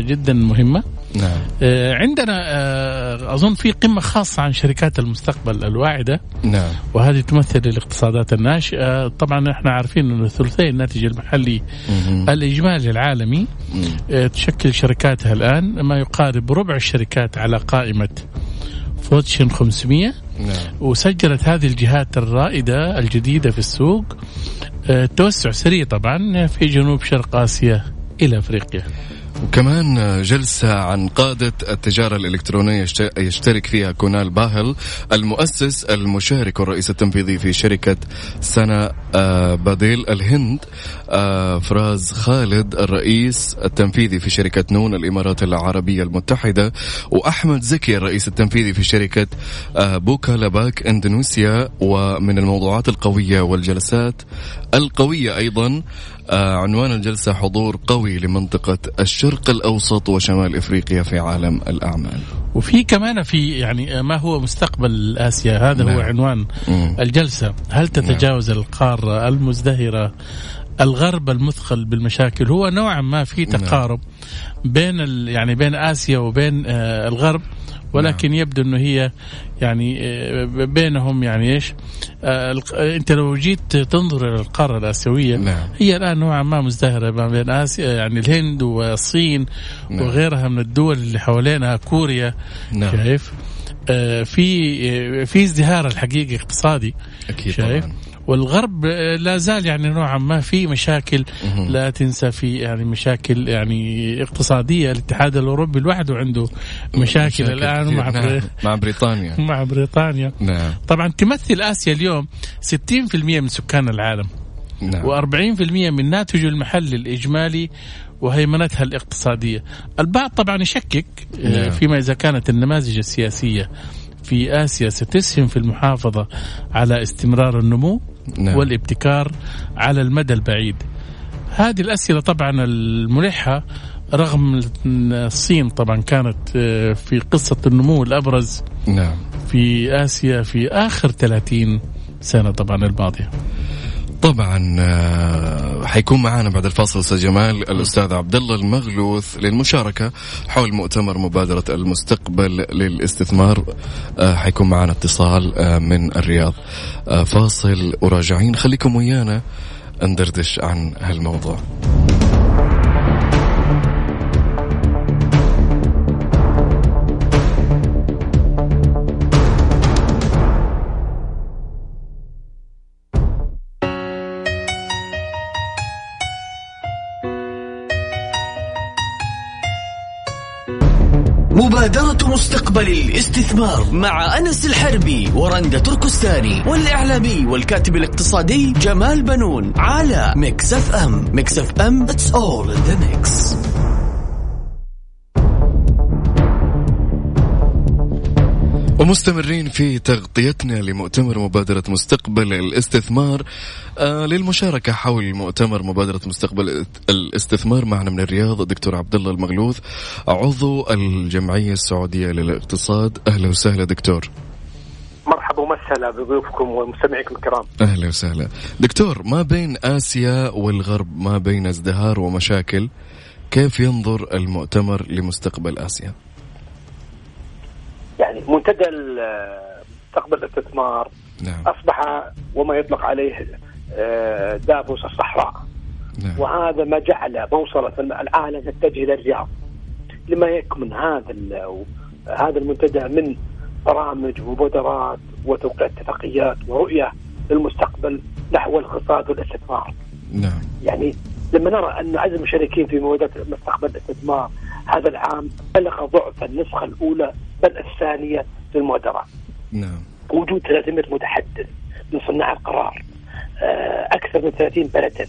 جدا مهمة. نعم. آه، عندنا آه، أظن في قمة خاصة عن شركات المستقبل الواعدة نعم وهذه تمثل الاقتصادات الناشئة طبعا إحنا عارفين إنه ثلثي الناتج المحلي مم. الإجمالي العالمي مم. آه، تشكل شركاتها الآن ما يقارب ربع الشركات على قائمة فوتشن 500 نعم. وسجلت هذه الجهات الرائدة الجديدة في السوق توسع سريع طبعا في جنوب شرق آسيا إلى أفريقيا وكمان جلسة عن قادة التجارة الإلكترونية يشترك فيها كونال باهل المؤسس المشارك والرئيس التنفيذي في شركة سنة آه، بديل الهند. فراز خالد الرئيس التنفيذي في شركة نون الإمارات العربية المتحدة وأحمد زكي الرئيس التنفيذي في شركة آه، بوكا لباك إندونيسيا ومن الموضوعات القوية والجلسات القوية أيضا آه عنوان الجلسة حضور قوي لمنطقة الشرق الأوسط وشمال إفريقيا في عالم الأعمال وفي كمان في يعني ما هو مستقبل آسيا هذا نعم. هو عنوان مم. الجلسة هل تتجاوز نعم. القارة المزدهرة الغرب المثقل بالمشاكل هو نوعا ما في نعم. تقارب. بين يعني بين آسيا وبين آه الغرب ولكن نعم. يبدو إنه هي يعني آه، بينهم يعني إيش؟ آه أنت لو جيت تنظر إلى القارة الآسيوية نعم. هي الآن نوعا ما مزدهرة ما بين آسيا يعني الهند والصين نعم. وغيرها من الدول اللي حوالينها كوريا نعم. شايف؟ آه في في ازدهار الحقيقي اقتصادي أكيد شايف؟ طبعا. والغرب لا زال يعني نوعا ما في مشاكل لا تنسى في يعني مشاكل يعني اقتصادية الاتحاد الأوروبي لوحده عنده مشاكل, مشاكل الآن مع نعم. مع بريطانيا مع بريطانيا نعم. طبعا تمثل آسيا اليوم 60% من سكان العالم نعم. و40% من ناتج المحل الإجمالي وهيمنتها الاقتصادية. البعض طبعا يشكك آه، نعم. فيما إذا كانت النماذج السياسية في آسيا ستسهم في المحافظة على استمرار النمو نعم. والابتكار على المدى البعيد. هذه الأسئلة طبعا الملحة رغم الصين طبعا كانت آه، في قصة النمو الأبرز نعم. في آسيا في آخر 30 سنة طبعا الماضية. طبعا آه، حيكون معنا بعد الفاصل أستاذ جمال الأستاذ عبد الله المغلوث للمشاركة حول مؤتمر مبادرة المستقبل للاستثمار. آه، حيكون معنا اتصال من الرياض. فاصل وراجعين. خليكم ويانا ندردش عن هالموضوع. مستقبل الاستثمار مع أنس الحربي ورندا تركستاني والإعلامي والكاتب الاقتصادي جمال بنون على أم. ميكس أف أم it's all in the mix. ومستمرين في تغطيتنا لمؤتمر مبادرة مستقبل الاستثمار آه للمشاركة حول مؤتمر مبادرة مستقبل الاستثمار معنا من الرياض الدكتور عبد الله المغلوث عضو الجمعية السعودية للاقتصاد. أهلا وسهلا دكتور. مرحبا ومسهلا بضيوفكم ومستمعيكم الكرام. أهلا وسهلا. دكتور ما بين آسيا والغرب ما بين ازدهار ومشاكل كيف ينظر المؤتمر لمستقبل آسيا؟ يعني منتدى مستقبل الاستثمار نعم. أصبح وما يطلق عليه آه، دافوس الصحراء نعم. وهذا ما جعل موصلة العالم تتجه إلى الرياض لما يكمن هذا هذا المنتدى من برامج ومبادرات وتوقيع اتفاقيات ورؤية للمستقبل نحو الاقتصاد والاستثمار. نعم. يعني لما نرى أن عدد المشاركين في مبادره مستقبل الاستثمار هذا العام بلغ ضعف النسخة الأولى بل الثانية للمبادرات. نعم. وجود 300 متحدث من صناع القرار آه، أكثر من 30 بلدا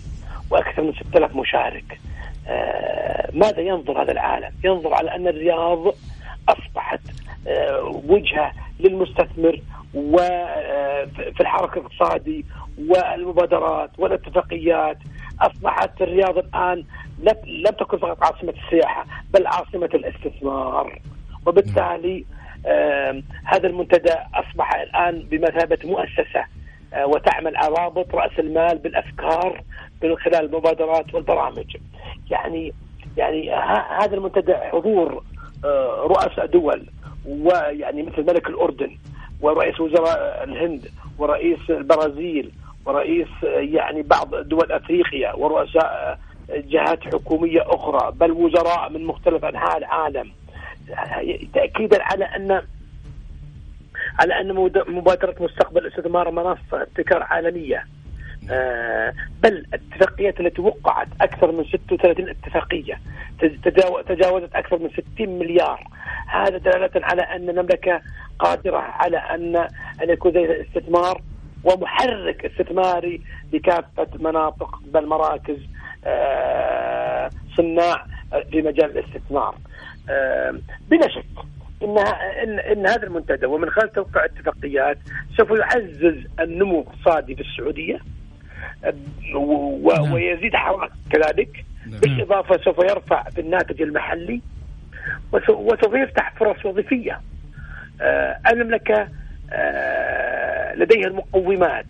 وأكثر من 6000 مشارك. آه، ماذا ينظر هذا العالم؟ ينظر على أن الرياض أصبحت آه، وجهة للمستثمر وفي الحركة الاقتصادي والمبادرات والاتفاقيات أصبحت الرياض الآن لم تكن فقط عاصمة السياحة بل عاصمة الاستثمار وبالتالي هذا المنتدى أصبح الآن بمثابة مؤسسة آه، وتعمل على رابط رأس المال بالأفكار من خلال المبادرات والبرامج. يعني يعني هذا المنتدى حضور آه، رؤساء دول ويعني مثل ملك الأردن ورئيس وزراء الهند ورئيس البرازيل ورئيس يعني بعض دول أفريقيا ورؤساء جهات حكومية أخرى بل وزراء من مختلف أنحاء العالم تأكيدا على أن على أن مبادرة مستقبل الاستثمار منصه ابتكار عالمية. آه، بل الاتفاقيات التي وقعت أكثر من 36 اتفاقية. تجاوزت أكثر من 60 مليار. هذا دلالة على أن المملكة قادرة على ان أن يكون استثمار ومحرك استثماري لكافه مناطق بل مراكز آه، صناع في مجال الاستثمار. بلا شك ان ان إن هذا المنتدى ومن خلال توقيع اتفاقيات سوف يعزز النمو الاقتصادي في السعودية نعم. ويزيد حراك كذلك نعم. بالإضافة سوف يرفع في الناتج المحلي وسوف يفتح فرص وظيفية آه، المملكة آه، لديها المقومات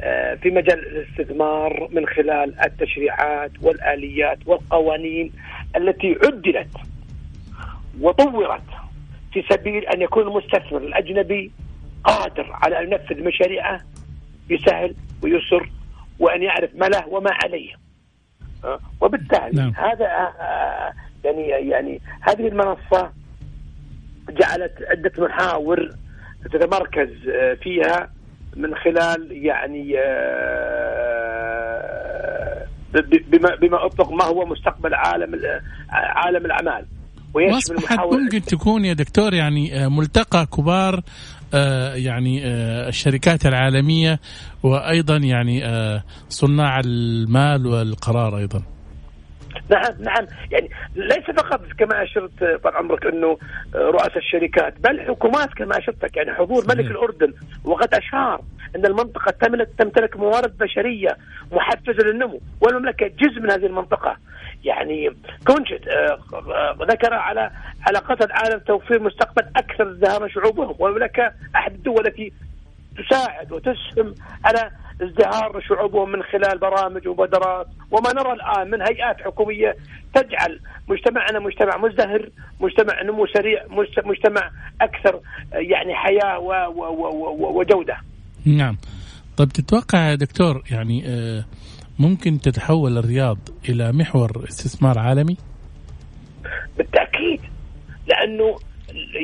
آه، في مجال الاستثمار من خلال التشريعات والآليات والقوانين التي عدلت وطورت في سبيل أن يكون المستثمر الأجنبي قادر على أن ينفذ مشاريعه بسهل ويسر وأن يعرف ما له وما عليه. وبالتالي نعم. هذا يعني يعني هذه المنصة جعلت عدة محاور تتمركز آه، فيها من خلال يعني آه، بما بما أطلق ما هو مستقبل عالم عالم الأعمال. وأصبحت ممكن تكون يا دكتور يعني آه، ملتقى كبار يعني الشركات العالمية وأيضا يعني صناع المال والقرار أيضا. نعم نعم. يعني ليس فقط كما أشرت طال عمرك أنه رؤساء الشركات بل حكومات كما أشرتك يعني حضور ملك الأردن وقد اشار أن المنطقة تملك تمتلك موارد بشرية محفزة للنمو والمملكة جزء من هذه المنطقة. يعني كونشت آه، آه، ذكر على على العالم توفير مستقبل أكثر ازدهارا شعوبهم والمملكه أحد الدول التي تساعد وتسهم على ازدهار شعوبهم من خلال برامج ومبادرات وما نرى الآن من هيئات حكومية تجعل مجتمعنا مجتمع مزدهر، مجتمع نمو سريع، مجتمع أكثر يعني حياة وجودة. نعم. طيب تتوقع دكتور يعني آه، ممكن تتحول الرياض إلى محور استثمار عالمي؟ بالتأكيد. لأنه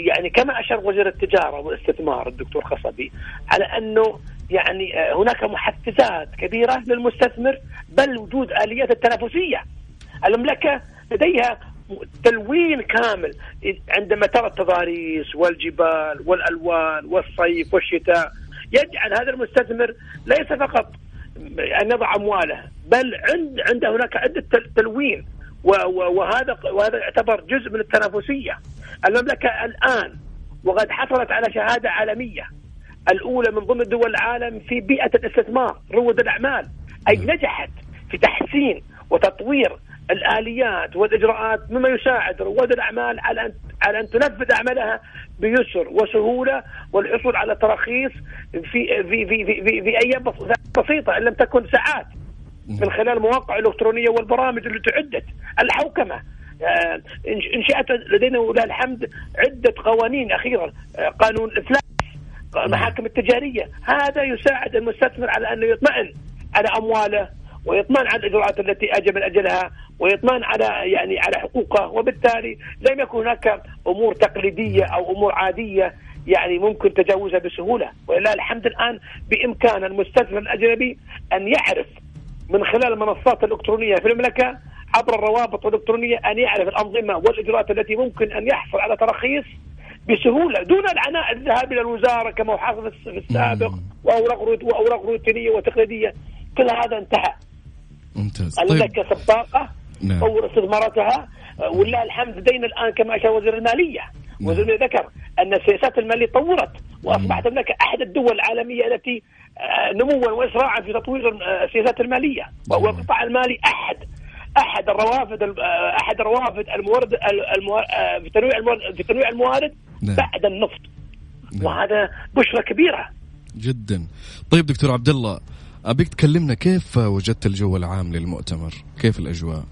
يعني كما أشار وزير التجارة والاستثمار الدكتور خصبي على أنه يعني آه، هناك محفزات كبيرة للمستثمر بل وجود آليات التنافسية. المملكة لديها تلوين كامل عندما ترى التضاريس والجبال والألوان والصيف والشتاء. يجعل هذا المستثمر ليس فقط أن يضع أمواله. بل عند عنده هناك عدة تلوين. وهذا وهذا يعتبر جزء من التنافسية. المملكة الآن وقد حصلت على شهادة عالمية. الأولى من ضمن دول العالم في بيئة الاستثمار رواد الأعمال. أي نجحت في تحسين وتطوير الآليات والإجراءات مما يساعد رواد الأعمال على ان على أن تنفذ اعمالها بيسر وسهولة والحصول على تراخيص في في في في, في, في أيام بسيطة إن لم تكن ساعات. من خلال المواقع الالكترونيه والبرامج التي عدت الحوكمة. آه، انشات لدينا ولله الحمد عدة قوانين أخيرا. آه، قانون الإفلاس المحاكم التجارية. هذا يساعد المستثمر على انه يطمئن على أمواله ويطمئن على الإجراءات التي اجى من أجلها ويطمئن على يعني على حقوقه. وبالتالي لم يكن هناك أمور تقليدية أو أمور عادية يعني ممكن تجاوزها بسهولة. ولله الحمد الآن بإمكان المستثمر الأجنبي أن يعرف من خلال المنصات الإلكترونية في المملكة عبر الروابط الإلكترونية أن يعرف الأنظمة والإجراءات التي ممكن أن يحصل على تراخيص بسهولة دون العناء الذهاب إلى الوزارة كما هو حاصل في السابق وأوراق وأوراق روتينية وتقليدية. كل هذا انتهى. ممتاز. طيب. سباقة نعم. طور استثماراتها ولله الحمد لدينا الآن كما اشار وزير المالية نعم. وزير المالية ذكر أن السياسات المالية طورت وأصبحت المملكه أحد الدول العالمية التي آه، نموا واسراعا في تطوير آه، السياسات المالية نعم. والقطاع المالي أحد أحد الروافد آه، أحد الروافد المورد في تنويع الموارد في تنويع الموارد نعم. بعد النفط نعم. وهذا بشرى كبيرة جدا طيب دكتور عبد الله أبيك تكلمنا كيف وجدت الجو العام للمؤتمر؟ كيف الأجواء؟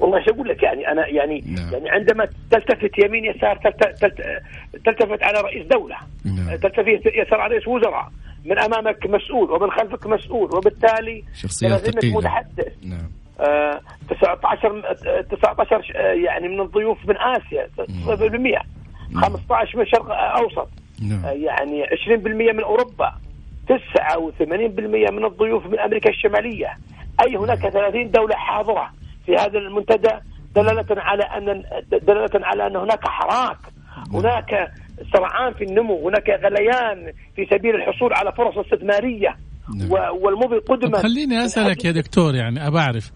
والله إيش أقول لك؟ يعني أنا يعني نعم. يعني عندما تلتفت يمين يسار تلتفت على رئيس دولة. نعم. تلتفت يسار على رئيس وزراء. من أمامك مسؤول ومن خلفك مسؤول وبالتالي شخصيات متحدث. نعم. 19 19 آه، يعني من الضيوف من آسيا 0% 15 من الشرق أوسط. نعم. آه، يعني 20% من أوروبا. 89% من الضيوف من أمريكا الشمالية. أي هناك 30 دولة حاضرة في هذا المنتدى دلالة على ان دلالة على أن هناك حراك. هناك سرعان في النمو هناك غليان في سبيل الحصول على فرص استثمارية. نعم. والمضي قدما خليني أسألك يا دكتور يعني ابى اعرف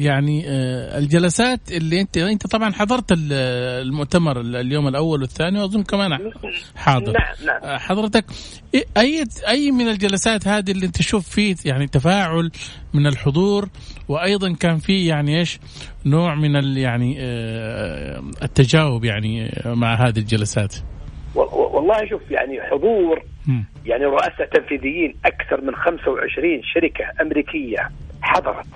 يعني آه، الجلسات اللي انت انت طبعا حضرت المؤتمر اليوم الأول والثاني وأظن كمان حاضر نعم. نعم. آه، حضرتك أي أي من الجلسات هذه اللي انت تشوف فيه يعني تفاعل من الحضور وأيضا كان في يعني إيش نوع من يعني آه، التجاوب يعني مع هذه الجلسات؟ والله شوف يعني حضور يعني رؤساء تنفيذيين أكثر من 25 شركة أمريكية حضرت.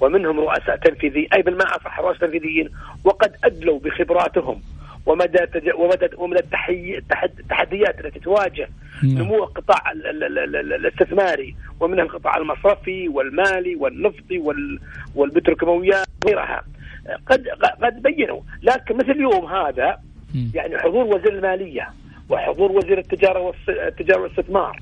ومنهم رؤساء تنفيذي أي بالمعنى اصح رؤساء تنفيذيين وقد أدلوا بخبراتهم ومدى ومدى ومدى التحديات التي تواجه نمو القطاع الاستثماري ومنها القطاع المصرفي والمالي والنفطي والبتروكيماويات وغيرها. قد قد بينوا لكن مثل اليوم هذا يعني حضور وزير المالية وحضور وزير التجارة والتجاره والاستثمار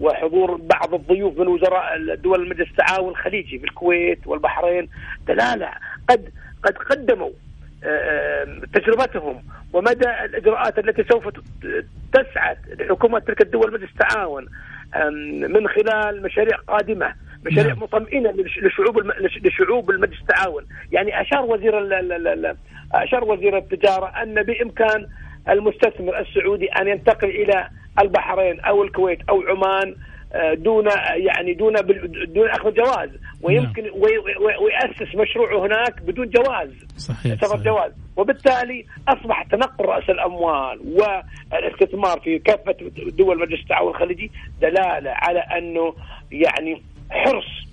وحضور بعض الضيوف من وزراء دول المجلس التعاون الخليجي في الكويت والبحرين دلالة قد قد قدموا آه، تجربتهم ومدى الإجراءات التي سوف تسعد لحكومة تلك الدول مجلس التعاون من خلال مشاريع قادمة مشاريع نعم. مطمئنة لشعوب لشعوب المجلس التعاون يعني أشار وزير أشار وزير التجارة أن بإمكان المستثمر السعودي أن ينتقل إلى البحرين أو الكويت أو عمان آه، دون يعني دون دون أخذ جواز ويمكن نعم. ويأسس مشروعه هناك بدون جواز صحيح, صحيح. جواز وبالتالي أصبح تنقل رأس الأموال والاستثمار في كافة دول مجلس التعاون الخليجي دلالة على أنه يعني حرص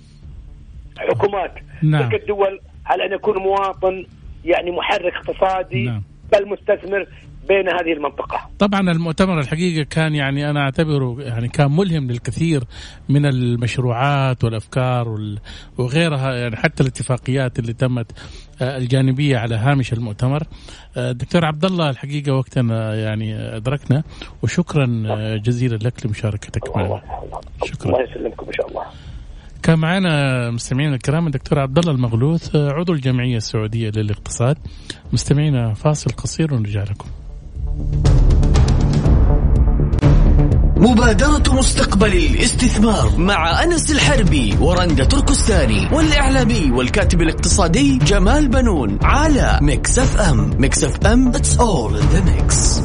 حكومات نعم. تلك الدول على أن يكون مواطن يعني محرك اقتصادي نعم. بل مستثمر بين هذه المنطقة. طبعا المؤتمر الحقيقة كان يعني أنا أعتبره يعني كان ملهم للكثير من المشروعات والأفكار وغيرها يعني حتى الاتفاقيات اللي تمت آه، الجانبية على هامش المؤتمر. آه، دكتور عبد الله الحقيقة وقتنا يعني أدركنا. وشكرا آه، جزيلا لك لمشاركتك معنا. شكرا. الله يسلمكم إن شاء الله. كان معنا مستمعينا الكرام الدكتور عبد الله المغلوث عضو الجمعية السعودية للاقتصاد. مستمعينا فاصل قصير ونرجع لكم. مبادرة مستقبل الاستثمار مع أنس الحربي ورندا تركستاني والإعلامي والكاتب الاقتصادي جمال بنون على ميكس أف أم ميكس أف أم it's all in the mix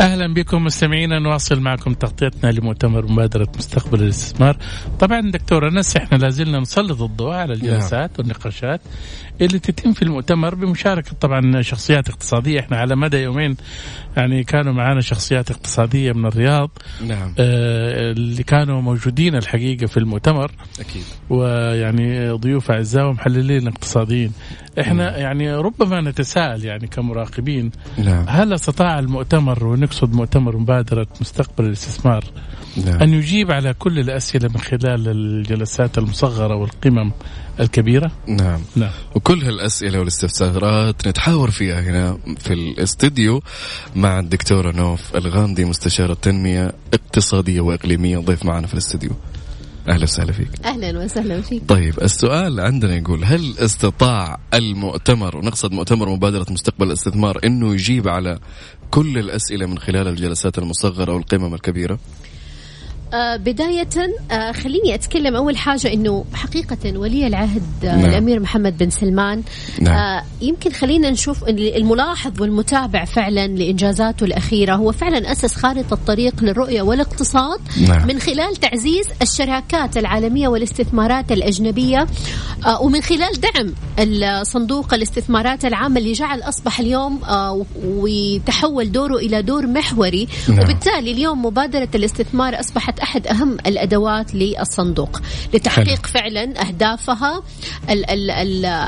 أهلا بكم مستمعينا نواصل معكم تغطيتنا لمؤتمر مبادرة مستقبل الاستثمار. طبعا دكتور أنس إحنا لازلنا نسلط الضوء على الجلسات نعم. والنقاشات اللي تتم في المؤتمر بمشاركة طبعا شخصيات اقتصادية إحنا على مدى يومين يعني كانوا معنا شخصيات اقتصادية من الرياض نعم آه اللي كانوا موجودين الحقيقة في المؤتمر أكيد ويعني ضيوف أعزاء ومحللين اقتصاديين إحنا نعم. يعني ربما نتساءل يعني كمراقبين نعم. هل أستطاع المؤتمر ونقصد مؤتمر مبادرة مستقبل الاستثمار نعم. أن يجيب على كل الأسئلة من خلال الجلسات المصغرة والقمم الكبيرة؟ نعم. نعم وكل هالأسئلة والاستفسارات نتحاور فيها هنا في الاستديو مع الدكتورة نوف الغامدي مستشارة تنمية اقتصادية وإقليمية. ضيف معنا في الاستديو. أهلا وسهلا فيك. أهلا وسهلا فيك. طيب السؤال عندنا يقول هل استطاع المؤتمر ونقصد مؤتمر مبادرة مستقبل الاستثمار إنه يجيب على كل الأسئلة من خلال الجلسات المصغرة والقمم الكبيرة؟ آه بداية آه خليني أتكلم أول حاجة أنه حقيقة ولي العهد آه نعم. الأمير محمد بن سلمان نعم. آه يمكن خلينا نشوف الملاحظ والمتابع فعلا لإنجازاته الأخيرة هو فعلا أسس خارطة طريق للرؤية والاقتصاد نعم. من خلال تعزيز الشراكات العالمية والاستثمارات الأجنبية آه ومن خلال دعم صندوق الاستثمارات العامة اللي جعل أصبح اليوم آه وتحول دوره إلى دور محوري نعم. وبالتالي اليوم مبادرة الاستثمار أصبحت أحد أهم الأدوات للصندوق لتحقيق حلو. فعلا أهدافها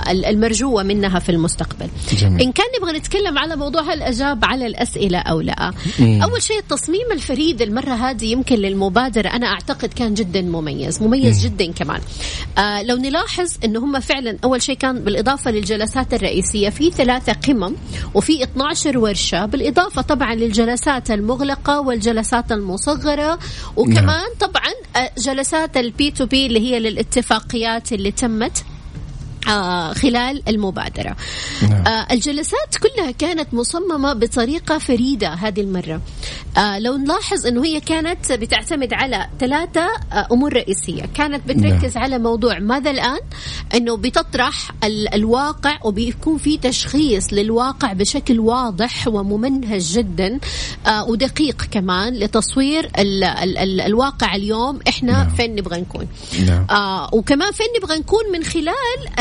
المرجوة منها في المستقبل جميل. إن كان نبغى نتكلم على موضوع هل أجاب على الأسئلة أو لا مم. أول شيء التصميم الفريد المرة هذه يمكن للمبادرة أنا أعتقد كان جدا مميز مميز مم. جدا كمان آه لو نلاحظ أنه هم فعلا أول شيء كان بالإضافة للجلسات الرئيسية في ثلاثة قمم وفي 12 ورشة بالإضافة طبعا للجلسات المغلقة والجلسات المصغرة وكمان كمان طبعا آه، جلسات ال B2B اللي هي للاتفاقيات اللي تمت. آه خلال المبادرة نعم. آه الجلسات كلها كانت مصممة بطريقة فريدة هذه المرة آه لو نلاحظ أنه هي كانت بتعتمد على ثلاثة أمور رئيسية كانت بتركز نعم. على موضوع ماذا الآن أنه بتطرح ال الواقع وبيكون في تشخيص للواقع بشكل واضح وممنهج جدا ودقيق كمان لتصوير ال ال ال الواقع اليوم إحنا نعم. فين نبغى نكون نعم. وكمان فين نبغى نكون من خلال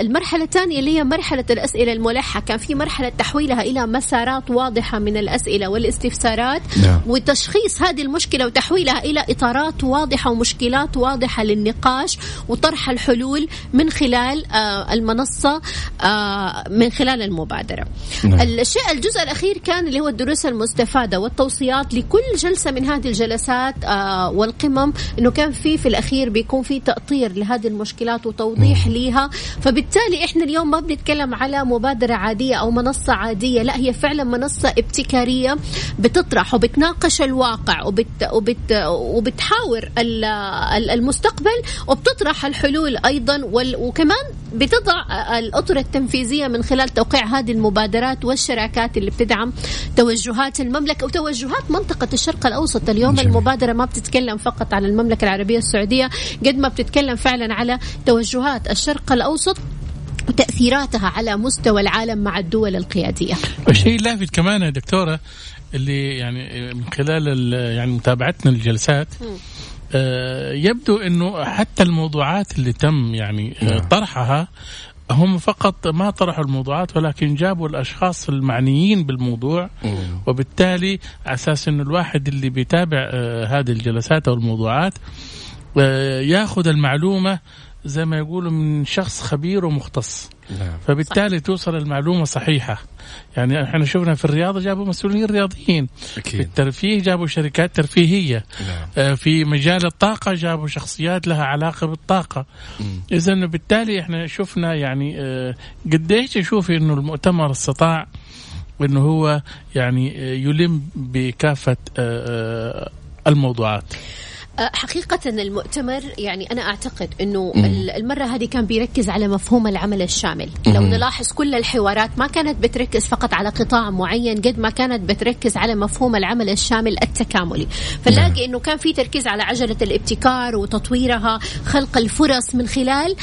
المرحلة الثانية اللي هي مرحلة الأسئلة الملحة كان في مرحلة تحويلها إلى مسارات واضحة من الأسئلة والاستفسارات نعم. وتشخيص هذه المشكلة وتحويلها إلى إطارات واضحة ومشكلات واضحة للنقاش وطرح الحلول من خلال آه المنصة آه من خلال المبادرة نعم. الشيء الجزء الأخير كان اللي هو الدروس المستفادة والتوصيات لكل جلسة من هذه الجلسات آه والقمم أنه كان في في الأخير بيكون في تأطير لهذه المشكلات وتوضيح لي عليها فبالتالي إحنا اليوم ما بنتكلم على مبادرة عادية أو منصة عادية لا هي فعلا منصة ابتكارية بتطرح وبتناقش الواقع وبت وبت وبتحاور المستقبل وبتطرح الحلول أيضا وكمان بتضع الأطر التنفيذية من خلال توقيع هذه المبادرات والشراكات اللي بتدعم توجهات المملكة وتوجهات منطقة الشرق الأوسط اليوم جميل. المبادرة ما بتتكلم فقط على المملكة العربية السعودية قد ما بتتكلم فعلا على توجهات الشرق الأوسط وتأثيراتها على مستوى العالم مع الدول القيادية. والشيء اللافت كمان يا دكتورة اللي يعني من خلال يعني متابعتنا للجلسات آه يبدو إنه حتى الموضوعات اللي تم يعني آه، نعم. طرحها هم فقط ما طرحوا الموضوعات ولكن جابوا الأشخاص المعنيين بالموضوع وبالتالي على أساس إنه الواحد اللي بيتابع آه هذه الجلسات أو الموضوعات آه ياخذ المعلومة زي ما يقولوا من شخص خبير ومختص نعم. فبالتالي صح. توصل المعلومة صحيحة يعني إحنا شفنا في الرياضه جابوا مسؤولين رياضيين أكيد. في الترفيه جابوا شركات ترفيهية نعم. آه في مجال الطاقة جابوا شخصيات لها علاقة بالطاقة اذا بالتالي إحنا شفنا يعني آه قديش أشوف إنه المؤتمر استطاع إنه هو يعني آه، يلم بكافة آه، الموضوعات حقيقة المؤتمر يعني أنا أعتقد أنه المرة هذه كان بيركز على مفهوم العمل الشامل. لو نلاحظ كل الحوارات ما كانت بتركز فقط على قطاع معين قد ما كانت بتركز على مفهوم العمل الشامل التكاملي. فنلاقي أنه كان في تركيز على عجلة الابتكار وتطويرها خلق الفرص من خلال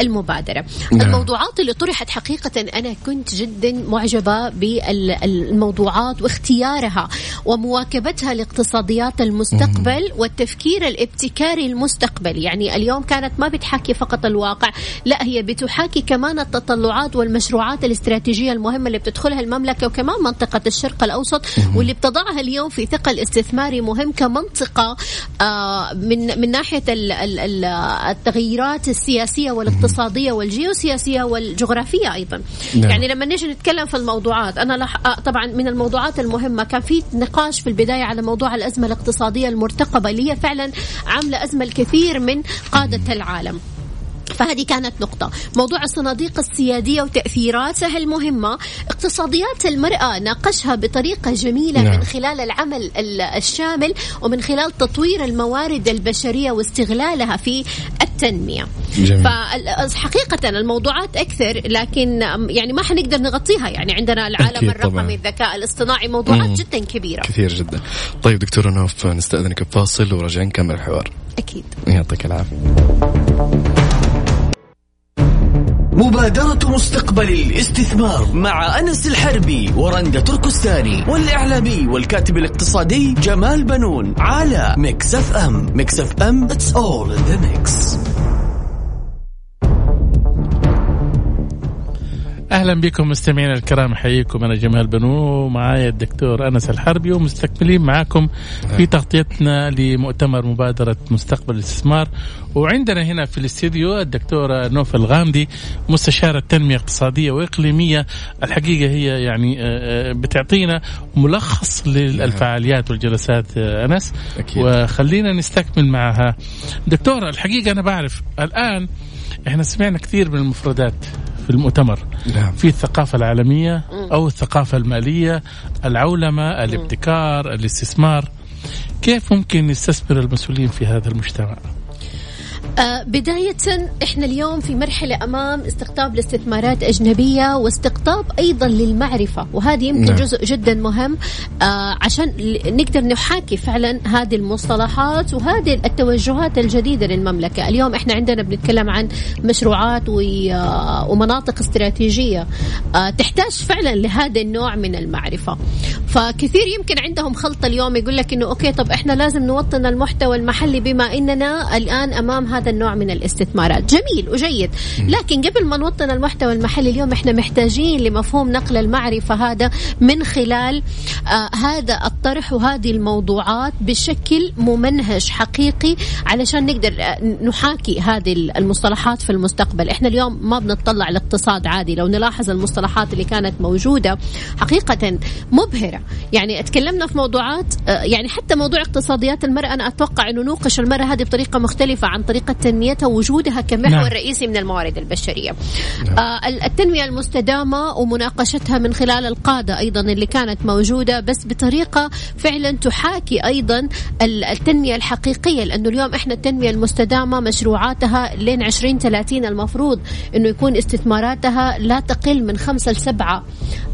المبادرة. نعم. الموضوعات اللي طرحت حقيقة أنا كنت جدا معجبة بالموضوعات واختيارها ومواكبتها لاقتصاديات المستقبل والتفكير التفكير الابتكاري المستقبلي. يعني اليوم كانت ما بتحكي فقط الواقع لا هي بتحاكي كمان التطلعات والمشروعات الاستراتيجية المهمة اللي بتدخلها المملكة وكمان منطقة الشرق الأوسط واللي بتضعها اليوم في ثقل استثماري مهم كمنطقة آه، من من ناحية التغيرات السياسية والاقتصادية والجيوسياسية والجغرافية أيضا. نعم. يعني لما نيجي نتكلم في الموضوعات أنا لح... آه، طبعا من الموضوعات المهمة كان في نقاش في البداية على موضوع الأزمة الاقتصادية المرتقبة اللي هي فعلا فعلا عاملة أزمة الكثير من قادة العالم. فهذه كانت نقطة. موضوع الصناديق السيادية وتأثيراتها المهمة. اقتصاديات المرأة ناقشها بطريقة جميلة نعم. من خلال العمل الشامل ومن خلال تطوير الموارد البشرية واستغلالها في التنمية. جميل. فحقيقة الموضوعات أكثر لكن يعني ما حنقدر نغطيها. يعني عندنا العالم الرقمي الذكاء الاصطناعي موضوعات مم. جدا كبيرة. كثير جدا. طيب دكتورة نوف نستأذنك بفاصل وراجعين نكمل الحوار. أكيد. يعطيك العافية. مبادرة مستقبل الاستثمار مع أنس الحربي ورندا تركستاني والإعلامي والكاتب الاقتصادي جمال بنون على أم. ميكس أف أم it's all in the mix. أهلا بكم مستمعينا الكرام حييكم أنا جمال بنون ومعايا الدكتور أنس الحربي ومستكملين معاكم في تغطيتنا لمؤتمر مبادرة مستقبل الاستثمار. وعندنا هنا في الاستديو الدكتوره نوف الغامدي مستشارة تنميه اقتصاديه وإقليمية. الحقيقة هي يعني آه، آه، بتعطينا ملخص للفعاليات والجلسات آه، أنس. أكيد. وخلينا نستكمل معها. دكتوره الحقيقة أنا بعرف الآن إحنا سمعنا كثير من المفردات. المؤتمر نعم. في الثقافة العالمية أو الثقافة المالية العولمة الابتكار الاستثمار كيف ممكن يستثمر المسؤولين في هذا المجتمع؟ آه بداية إحنا اليوم في مرحلة أمام استقطاب لاستثمارات أجنبية واستقطاب أيضا للمعرفة وهذه يمكن نعم. جزء جدا مهم آه عشان نقدر نحاكي فعلا هذه المصطلحات وهذه التوجهات الجديدة للمملكة اليوم إحنا عندنا بنتكلم عن مشروعات آه، ومناطق استراتيجية آه تحتاج فعلا لهذا النوع من المعرفة فكثير يمكن عندهم خلط اليوم يقول لك إنه أوكي طب إحنا لازم نوطن المحتوى المحلي بما إننا الآن أمام هذا النوع من الاستثمارات. جميل وجيد. لكن قبل ما نوطن المحتوى المحلي اليوم إحنا محتاجين لمفهوم نقل المعرفة هذا من خلال آه هذا الطرح وهذه الموضوعات بشكل ممنهج حقيقي علشان نقدر آه، نحاكي هذه المصطلحات في المستقبل. إحنا اليوم ما بنطلع الاقتصاد عادي. لو نلاحظ المصطلحات اللي كانت موجودة حقيقة مبهرة. يعني تكلمنا في موضوعات آه، يعني حتى موضوع اقتصاديات المرأة أنا أتوقع أنه نوقش المرأة هذه بطريقة مختلفة عن طريقة طريقة تنميتها ووجودها كمحور نعم. رئيسي من الموارد البشرية نعم. آه التنمية المستدامة ومناقشتها من خلال القادة أيضا اللي كانت موجودة بس بطريقة فعلا تحاكي أيضا التنمية الحقيقية لأنه اليوم إحنا التنمية المستدامة مشروعاتها لين 2030 المفروض أنه يكون استثماراتها لا تقل من خمسة لسبعة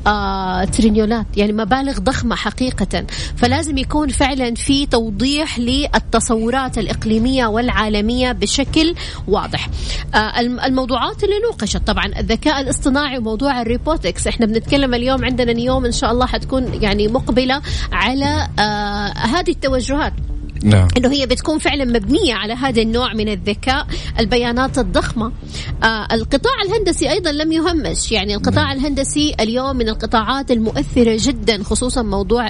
آه تريليونات يعني مبالغ ضخمة حقيقة فلازم يكون فعلا في توضيح للتصورات الإقليمية والعالمية بشكل واضح. آه الموضوعات اللي نوقشت طبعا الذكاء الاصطناعي وموضوع الريبوتكس إحنا بنتكلم اليوم عندنا نيوم إن شاء الله حتكون يعني مقبلة على آه هذه التوجهات. نعم. إنه هي بتكون فعلا مبنية على هذا النوع من الذكاء البيانات الضخمة آه القطاع الهندسي أيضا لم يهمش يعني القطاع نعم. الهندسي اليوم من القطاعات المؤثرة جدا خصوصا موضوع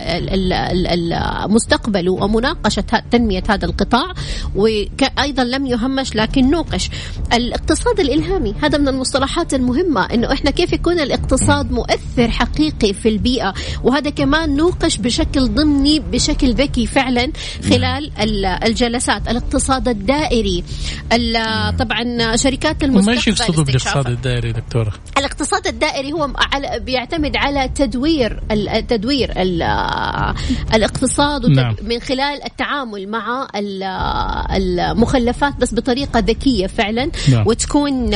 المستقبل ومناقشة تنمية هذا القطاع وأيضا لم يهمش لكن نوقش الاقتصاد الإلهامي هذا من المصطلحات المهمة إنه إحنا كيف يكون الاقتصاد مؤثر حقيقي في البيئة وهذا كمان نوقش بشكل ضمني بشكل ذكي فعلا خلال خلال الجلسات الاقتصاد الدائري طبعا شركات المستقبل ما يقصدوا بالاقتصاد الدائري دكتورة الاقتصاد الدائري هو على بيعتمد على تدوير التدوير الاقتصاد نعم. من خلال التعامل مع المخلفات بس بطريقة ذكية فعلا نعم. وتكون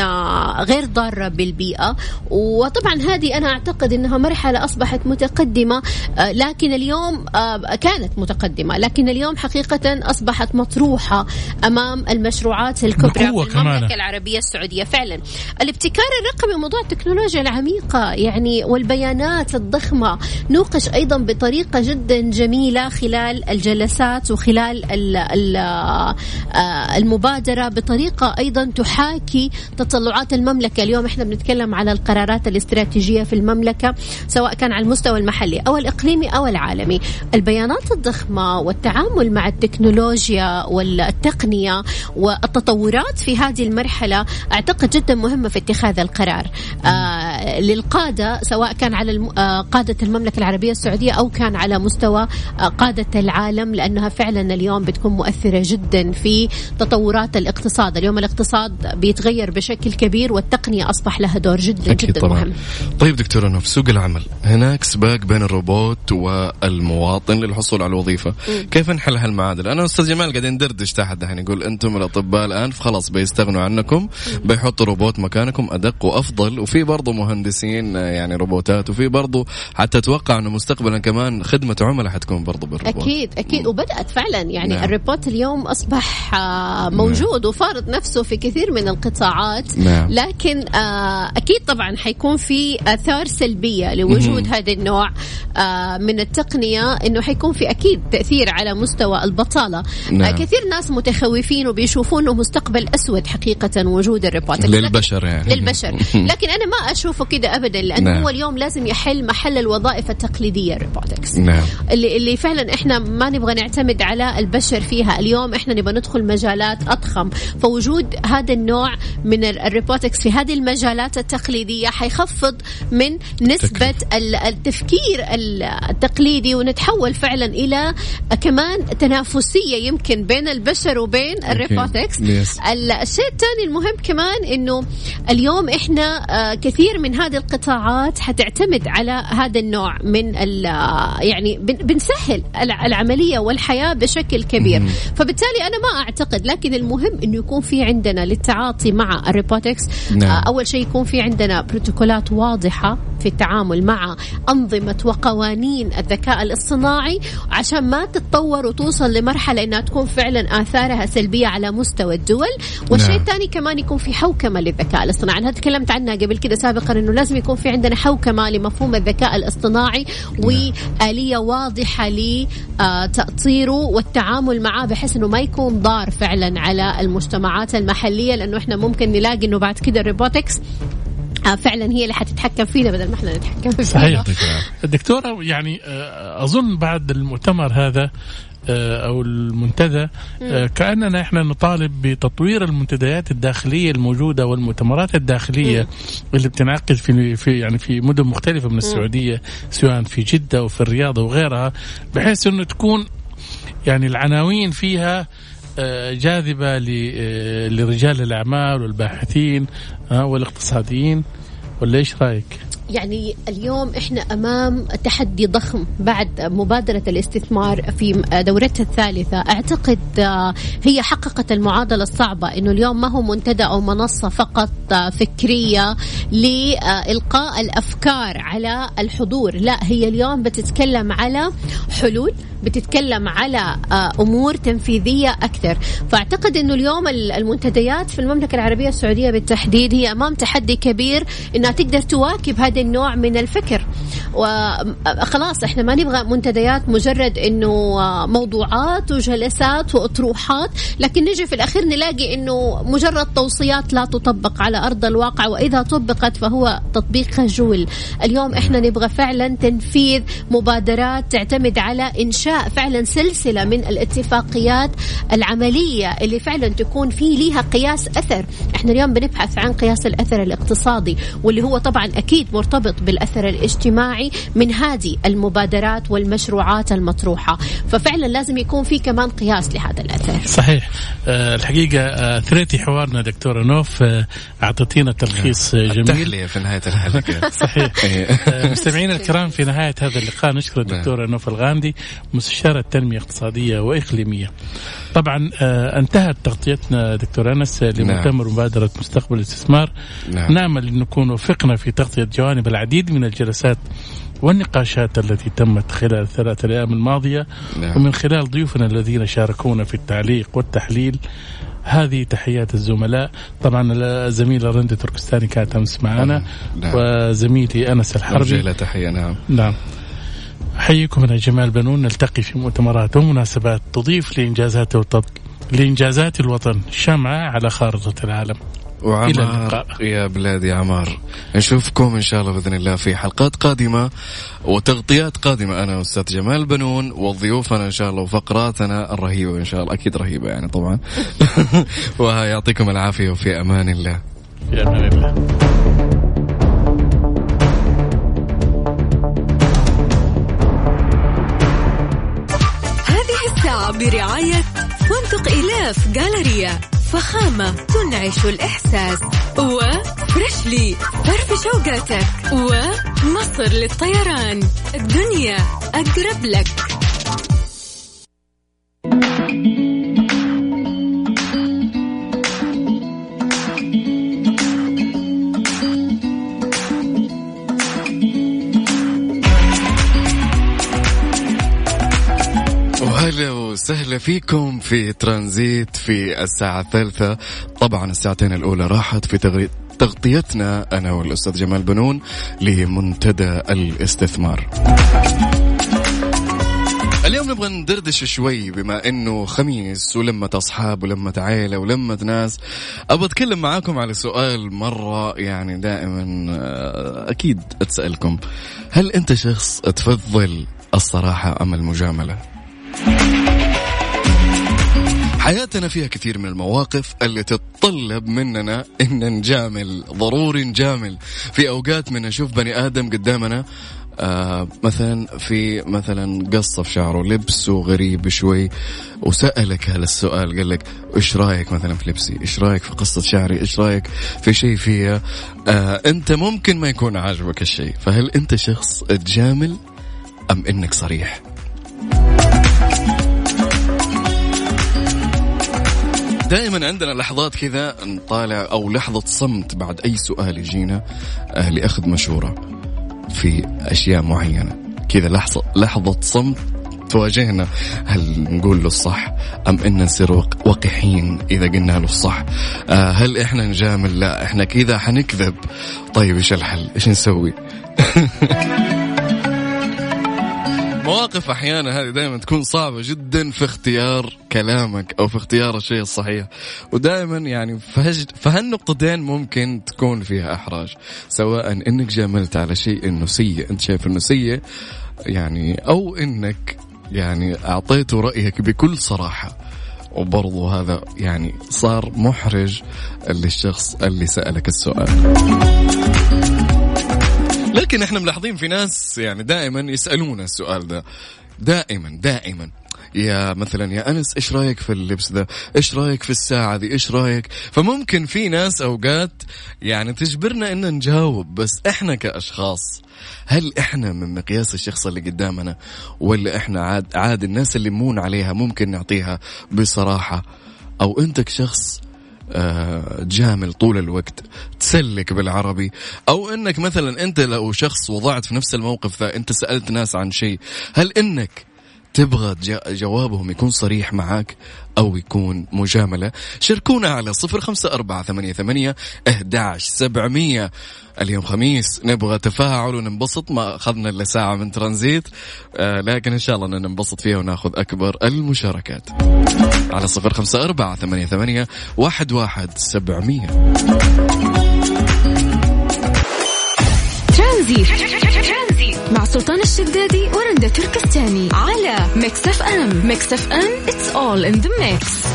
غير ضارة بالبيئة وطبعا هذه أنا أعتقد إنها مرحلة أصبحت متقدمة لكن اليوم كانت متقدمة لكن اليوم حقيقة حقيقة أصبحت مطروحة أمام المشروعات الكبرى في المملكة. العربية السعودية. فعلا الابتكار الرقمي موضوع التكنولوجيا العميقة يعني والبيانات الضخمة نوقش أيضا بطريقة جدا جميلة خلال الجلسات وخلال آه، المبادرة بطريقة أيضا تحاكي تطلعات المملكة. اليوم إحنا بنتكلم على القرارات الاستراتيجية في المملكة سواء كان على المستوى المحلي أو الإقليمي أو العالمي. البيانات الضخمة والتعامل مع التكنولوجيا والتقنية والتطورات في هذه المرحلة أعتقد جدا مهمة في اتخاذ القرار. آه للقادة سواء كان على آه، قادة المملكة العربية السعودية أو كان على مستوى آه، قادة العالم لأنها فعلا اليوم بتكون مؤثرة جدا في تطورات الاقتصاد. اليوم الاقتصاد بيتغير بشكل كبير والتقنية أصبح لها دور جدا جدا طبعا. مهم. طيب دكتورة في سوق العمل. هناك سباق بين الروبوت والمواطن للحصول على الوظيفة. م. كيف نحل هالمعادلة المعادله أنا أستاذ جمال قاعدين ندردش تحت دحين يقول أنتم الأطباء الآن فخلاص بيستغنوا عنكم بيحطوا روبوت مكانكم أدق وأفضل وفي برضه مهندسين يعني روبوتات وفي برضه حتى أتوقع أنه مستقبلا كمان خدمة عملاء حتكون برضه بالروبوت. أكيد أكيد. وبدأت فعلا. يعني نعم. الروبوت اليوم أصبح آه، موجود نعم. وفارض نفسه في كثير من القطاعات. نعم. لكن آه، أكيد طبعا حيكون في آثار سلبية لوجود هذا النوع آه، من التقنية إنه حيكون في أكيد تأثير على مستوى البطاله نعم. كثير ناس متخوفين وبيشوفون إنه مستقبل أسود حقيقة وجود الروبوت للبشر يعني. للبشر. لكن أنا ما أشوفه كذا ابدا لأنه نعم. هو اليوم لازم يحل محل الوظائف التقليدية ال robotics نعم. اللي اللي فعلا إحنا ما نبغى نعتمد على البشر فيها. اليوم إحنا نبغى ندخل مجالات أضخم. فوجود هذا النوع من ال robotics في هذه المجالات التقليدية حيخفض من نسبة التفكير التقليدي ونتحول فعلا إلى كمان تنافس تنافسية يمكن بين البشر وبين ال robotics. الشيء الثاني المهم كمان إنه اليوم إحنا آه، كثير من هذه القطاعات حتعتمد على هذا النوع من يعني بنسهل العملية والحياة بشكل كبير. فبالتالي أنا ما أعتقد لكن المهم إنه يكون في عندنا للتعاطي مع ال robotics. نعم. آه، أول شيء يكون في عندنا بروتوكولات واضحة في التعامل مع أنظمة وقوانين الذكاء الاصطناعي عشان ما تتطور وتوصل لمرحلة أنها تكون فعلا آثارها سلبية على مستوى الدول والشيء نعم. الثاني كمان يكون في حوكمة للذكاء الاصطناعي أنا تكلمت عنها قبل كده سابقا أنه لازم يكون في عندنا حوكمة لمفهوم الذكاء الاصطناعي نعم. وآلية واضحة لتأطيره والتعامل معه بحيث أنه ما يكون ضار فعلا على المجتمعات المحلية لأنه إحنا ممكن نلاقي أنه بعد كده الروبوتكس آه، فعلا هي اللي حتتحكم فينا بدل ما إحنا نتحكم فيها صحيح دكتورة يعني آه، أظن بعد المؤتمر هذا أو المنتدى آه، كأننا إحنا نطالب بتطوير المنتديات الداخلية الموجودة والمؤتمرات الداخلية اللي بتنعقد في في يعني في مدن مختلفة من السعودية سواء في جدة وفي الرياض وغيرها بحيث إنه تكون يعني العناوين فيها آه، جاذبة لرجال الأعمال والباحثين والاقتصاديين. ولا إيش رأيك؟ يعني اليوم إحنا أمام تحدي ضخم بعد مبادرة الاستثمار في دورتها الثالثة. أعتقد آه، هي حققت المعادلة الصعبة إنه اليوم ما هو منتدى أو منصة فقط آه، فكرية لإلقاء الأفكار على الحضور. لا هي اليوم بتتكلم على حلول بتتكلم على آه، أمور تنفيذية أكثر. فأعتقد إنه اليوم المنتديات في المملكة العربية السعودية بالتحديد هي أمام تحدي كبير إنها تقدر تواكب هذا النوع من الفكر. وخلاص إحنا ما نبغى منتديات مجرد إنه موضوعات وجلسات وأطروحات لكن نجي في الأخير نلاقي إنه مجرد توصيات لا تطبق على أرض الواقع وإذا طبقت فهو تطبيق خجول. اليوم إحنا نبغى فعلا تنفيذ مبادرات تعتمد على إنشاء فعلا سلسلة من الاتفاقيات العملية اللي فعلا تكون في ليها قياس أثر. إحنا اليوم بنبحث عن قياس الأثر الاقتصادي واللي هو طبعا أكيد مرتبط بالأثر الاجتماعي من هذه المبادرات والمشروعات المطروحة. ففعلا لازم يكون في كمان قياس لهذا الأثر. صحيح. أه الحقيقة أه ثريتي حوارنا دكتورة نوف أه أعطيتينا تلخيص جميل. التحلية في نهاية الحلقة. صحيح. أه مستمعينا الكرام في نهاية هذا اللقاء نشكر الدكتوره نوف الغاندي مستشارة تنمية اقتصادية وإقليمية. طبعا آه انتهت تغطيتنا دكتور أنس لمؤتمر نعم. مبادرة مستقبل الاستثمار. نعم. نامل أن نكون وفقنا في تغطية جوانب العديد من الجلسات والنقاشات التي تمت خلال الثلاث الأيام الماضية نعم. ومن خلال ضيوفنا الذين شاركونا في التعليق والتحليل هذه تحيات الزملاء. طبعا الزميله رندة تركستاني كانت أمس معنا نعم. وزميلي أنس الحربي. له تحية نعم. نعم. أحييكم أنا جمال بنون. نلتقي في مؤتمرات ومناسبات تضيف لإنجازات الوطن لإنجازات الوطن شمعة على خارطة العالم. وعمار إلى اللقاء. يا بلادي عمار. نشوفكم إن شاء الله بإذن الله في حلقات قادمة وتغطيات قادمة. أنا وأستاذ جمال بنون وضيوفنا إن شاء الله وفقراتنا الرهيبة إن شاء الله. أكيد رهيبة يعني طبعا. ويعطيكم العافية وفي أمان الله. في أمان الله. برعاية فندق إلاف جالريا فخامة تنعش الإحساس وفريشلي فرف شوقاتك ومصر للطيران. الدنيا أقرب لك. وسهلا فيكم في ترانزيت في الساعة الثالثة. طبعا الساعتين الأولى راحت في تغطيتنا أنا والأستاذ جمال بنون لمنتدى الاستثمار. اليوم نبغى ندردش شوي بما إنه خميس ولمة أصحاب ولمة عائلة ولمة ناس. أبغى أتكلم معاكم على سؤال مرة يعني دائما آه، أكيد أتسألكم. هل أنت شخص تفضل الصراحة أم المجاملة؟ حياتنا فيها كثير من المواقف اللي تتطلب مننا إن نجامل ضروري نجامل. في أوقات من نشوف بني آدم قدامنا آه مثلا في مثلا قصة في شعره لبسه غريب شوي وسألك هذا السؤال قال لك إيش رأيك مثلا في لبسي؟ إيش رأيك في قصة شعري؟ إيش رأيك في شيء فيها؟ آه أنت ممكن ما يكون عاجبك الشيء فهل أنت شخص تجامل أم إنك صريح؟ دائما عندنا لحظات كذا نطالع أو لحظة صمت بعد أي سؤال يجينا آه، لأخذ مشورة في أشياء معينة. كذا لحظة لحظة صمت تواجهنا. هل نقول له الصح أم إن نصير وقحين إذا قلنا له الصح؟ آه، هل إحنا نجامل؟ لا إحنا كذا حنكذب. طيب إيش الحل؟ إيش نسوي؟ مواقف أحيانا هذه دائما تكون صعبة جدا في اختيار كلامك أو في اختيار الشيء الصحيح. ودائما يعني في هالنقطتين ممكن تكون فيها إحراج سواء إنك جاملت على شيء إنه سيء. أنت شايف إنه سيء يعني أو إنك يعني أعطيته رأيك بكل صراحة. وبرضو هذا يعني صار محرج للشخص اللي سألك السؤال. لكن إحنا ملاحظين في ناس يعني دائما يسألونا السؤال ده. دائما دائما. يا مثلا يا أنس إيش رأيك في اللبس ذا إيش رأيك في الساعة ذي إيش رأيك؟ فممكن في ناس أوقات يعني تجبرنا إن نجاوب بس إحنا كأشخاص هل إحنا من مقياس الشخص اللي قدامنا؟ ولا إحنا عاد عاد الناس اللي مون عليها ممكن نعطيها بصراحة؟ أو أنت كشخص جامل طول الوقت. تسلك بالعربي. أو إنك مثلا أنت لو شخص وضعت في نفس الموقف ذا أنت سألت ناس عن شيء هل إنك تبغى جوابهم يكون صريح معك أو يكون مجاملة. شاركونا على صفر خمسة أربعة ثمانية, ثمانية أهداش سبعمية. اليوم خميس نبغى تفاعل وننبسط. ما أخذنا إلا ساعة من ترانزيت. آه لكن إن شاء الله ننبسط فيها ونأخذ أكبر المشاركات. على صفر خمسة أربعة ثمانية, ثمانية واحد, واحد سبعمية. ترانزيت. مع سلطان الشدادي ورندا. تركستاني على ميكس اف ام ميكس اف ام it's all in the mix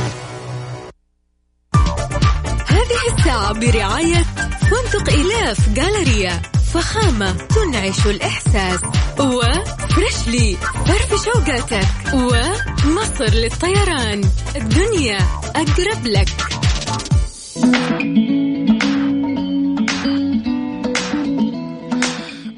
هذه الساعة برعاية فندق إلاف جالريا فخامة تنعش الإحساس. وفريشلي فرف شوقاتك. ومصر للطيران. الدنيا أقرب لك.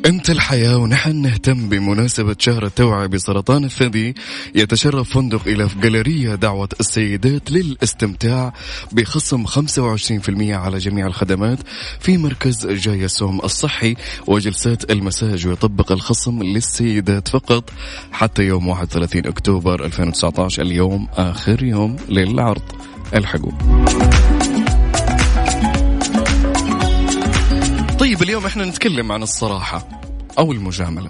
أنت الحياة ونحن نهتم بمناسبة شهر التوعية بسرطان الثدي. يتشرف فندق إلى جاليريا دعوة السيدات للاستمتاع بخصم 25% على جميع الخدمات في مركز جايسوم الصحي وجلسات المساج ويطبق الخصم للسيدات فقط حتى يوم 31 أكتوبر 2019 اليوم آخر يوم للعرض الحقوا طيب اليوم إحنا نتكلم عن الصراحة أو المجاملة.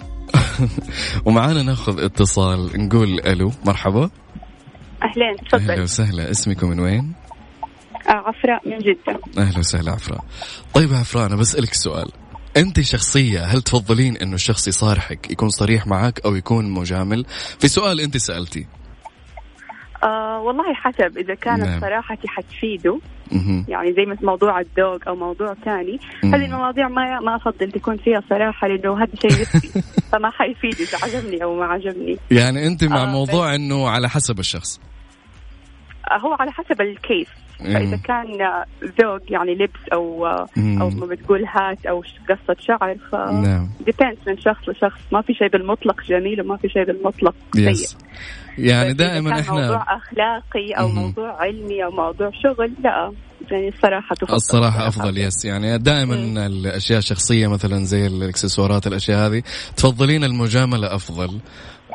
ومعانا ناخذ اتصال نقول ألو مرحبا. أهلين تفضل. أهلا وسهلا اسمكم من وين؟ آه عفراء من جدة. أهلا وسهلا عفراء. طيب عفراء أنا بسألك سؤال. أنت شخصية هل تفضلين إنه الشخص يصارحك يكون صريح معك أو يكون مجامل؟ في سؤال أنت سألتي. آه والله حسب. إذا كانت نعم. صراحتي حتفيده يعني زي مثل موضوع الذوق أو موضوع ثاني هذه المواضيع ما ما أفضل تكون فيها صراحة لأنه هذا شيء فما حيفيد إذا عجبني أو ما عجبني. يعني أنت مع آه موضوع إنه على حسب الشخص. آه هو على حسب الكيس فإذا كان ذوق يعني لبس أو أو ما بتقول هات أو قصة شعر ف نعم. من شخص لشخص. ما في شيء بالمطلق جميل وما في شيء بالمطلق سيء. يعني دائما إحنا موضوع أخلاقي أو مم. موضوع علمي أو موضوع شغل لا. يعني الصراحة تفضل. الصراحة أفضل يس يعني دائما مم. الأشياء الشخصية مثلا زي الإكسسوارات الأشياء هذه تفضلين المجاملة أفضل.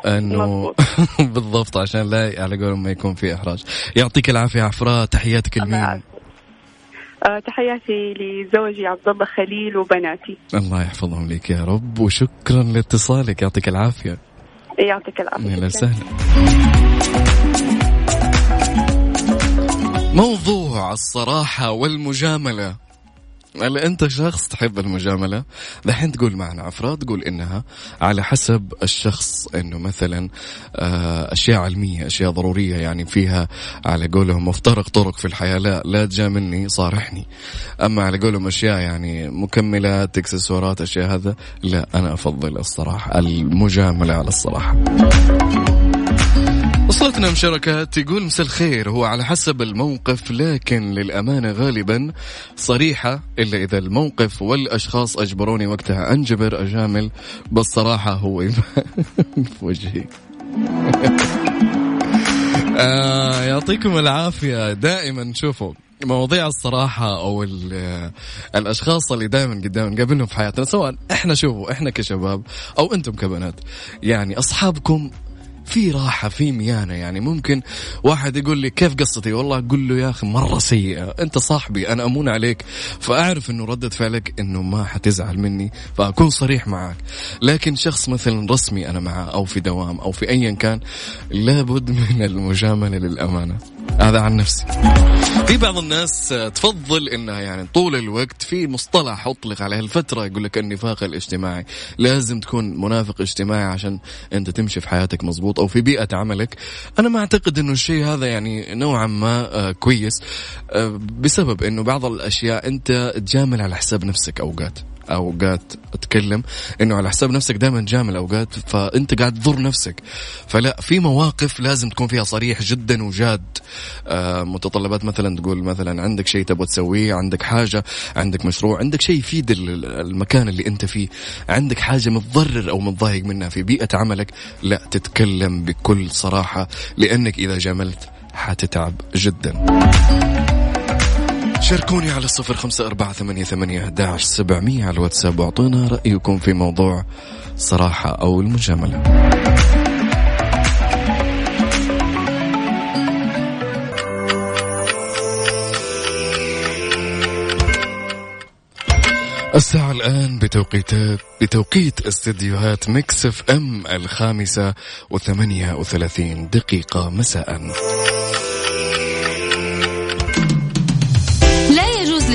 إنه بالضبط عشان لا على قولهم ما يكون في إحراج. يعطيك العافية عفراء تحياتك لمين أه تحياتي لزوجي عبد الله خليل وبناتي. الله يحفظهم لك يا رب وشكرا لاتصالك. يعطيك العافية. يعطيك العافية. أهلا وسهلا. موضوع الصراحة والمجاملة. هل انت شخص تحب المجاملة؟ دحين تقول معنا عفراء تقول إنها على حسب الشخص إنه مثلا آه، أشياء علمية أشياء ضرورية يعني فيها على قولهم مفترق طرق في الحياة. لا لا تجاملني صارحني. أما على قولهم أشياء يعني مكملات إكسسوارات أشياء هذا لا أنا أفضل الصراحة المجاملة على الصراحة. وصلتنا مشاركات يقول مساء الخير. هو على حسب الموقف لكن للأمانة غالبا صريحة إلا إذا الموقف والأشخاص أجبروني وقتها أنجبر أجامل بالصراحة هو في وجهي. آه يعطيكم العافية. دائما شوفوا مواضيع الصراحة أو الأشخاص اللي دائما قدام نقابلهم في حياتنا سواء إحنا شوفوا إحنا كشباب أو أنتم كبنات يعني أصحابكم في راحة في ميانة يعني. ممكن واحد يقول لي كيف قصتي؟ والله أقول له يا أخي مرة سيئة. أنت صاحبي أنا أمون عليك. فأعرف أنه ردة فعلك أنه ما حتزعل مني فأكون صريح معك لكن شخص مثلا رسمي أنا معه أو في دوام أو في أيا كان لابد من المجاملة للأمانة. هذا عن نفسي. في بعض الناس تفضل إنها يعني طول الوقت في مصطلح أطلق عليه. الفترة يقول لك النفاق الاجتماعي. لازم تكون منافق اجتماعي عشان أنت تمشي في حياتك مزبوط أو في بيئة عملك. أنا ما أعتقد إنه الشيء هذا يعني نوعا ما آه، كويس آه، بسبب إنه بعض الأشياء أنت تجامل على حساب نفسك أوقات. أوقات أتكلم إنه على حساب نفسك دائما جامل اوقات فأنت قاعد تضر نفسك. فلا في مواقف لازم تكون فيها صريح جدا وجاد. آه متطلبات مثلا تقول مثلا عندك شيء تبغى تسويه عندك حاجة عندك مشروع عندك شيء يفيد المكان اللي أنت فيه. عندك حاجة متضرر أو متضايق منها في بيئة عملك لا تتكلم بكل صراحة لأنك إذا جاملت حتتعب جدا. شاركوني على الصفر خمسة أربعة ثمانية, ثمانية أحداش سبعمية على الواتساب وأعطونا رأيكم في موضوع صراحة أو المجاملة. الساعة الآن بتوقيتات بتوقيت استديوهات ميكس إف إم الخامسة وثمانية وثلاثين دقيقة مساءً.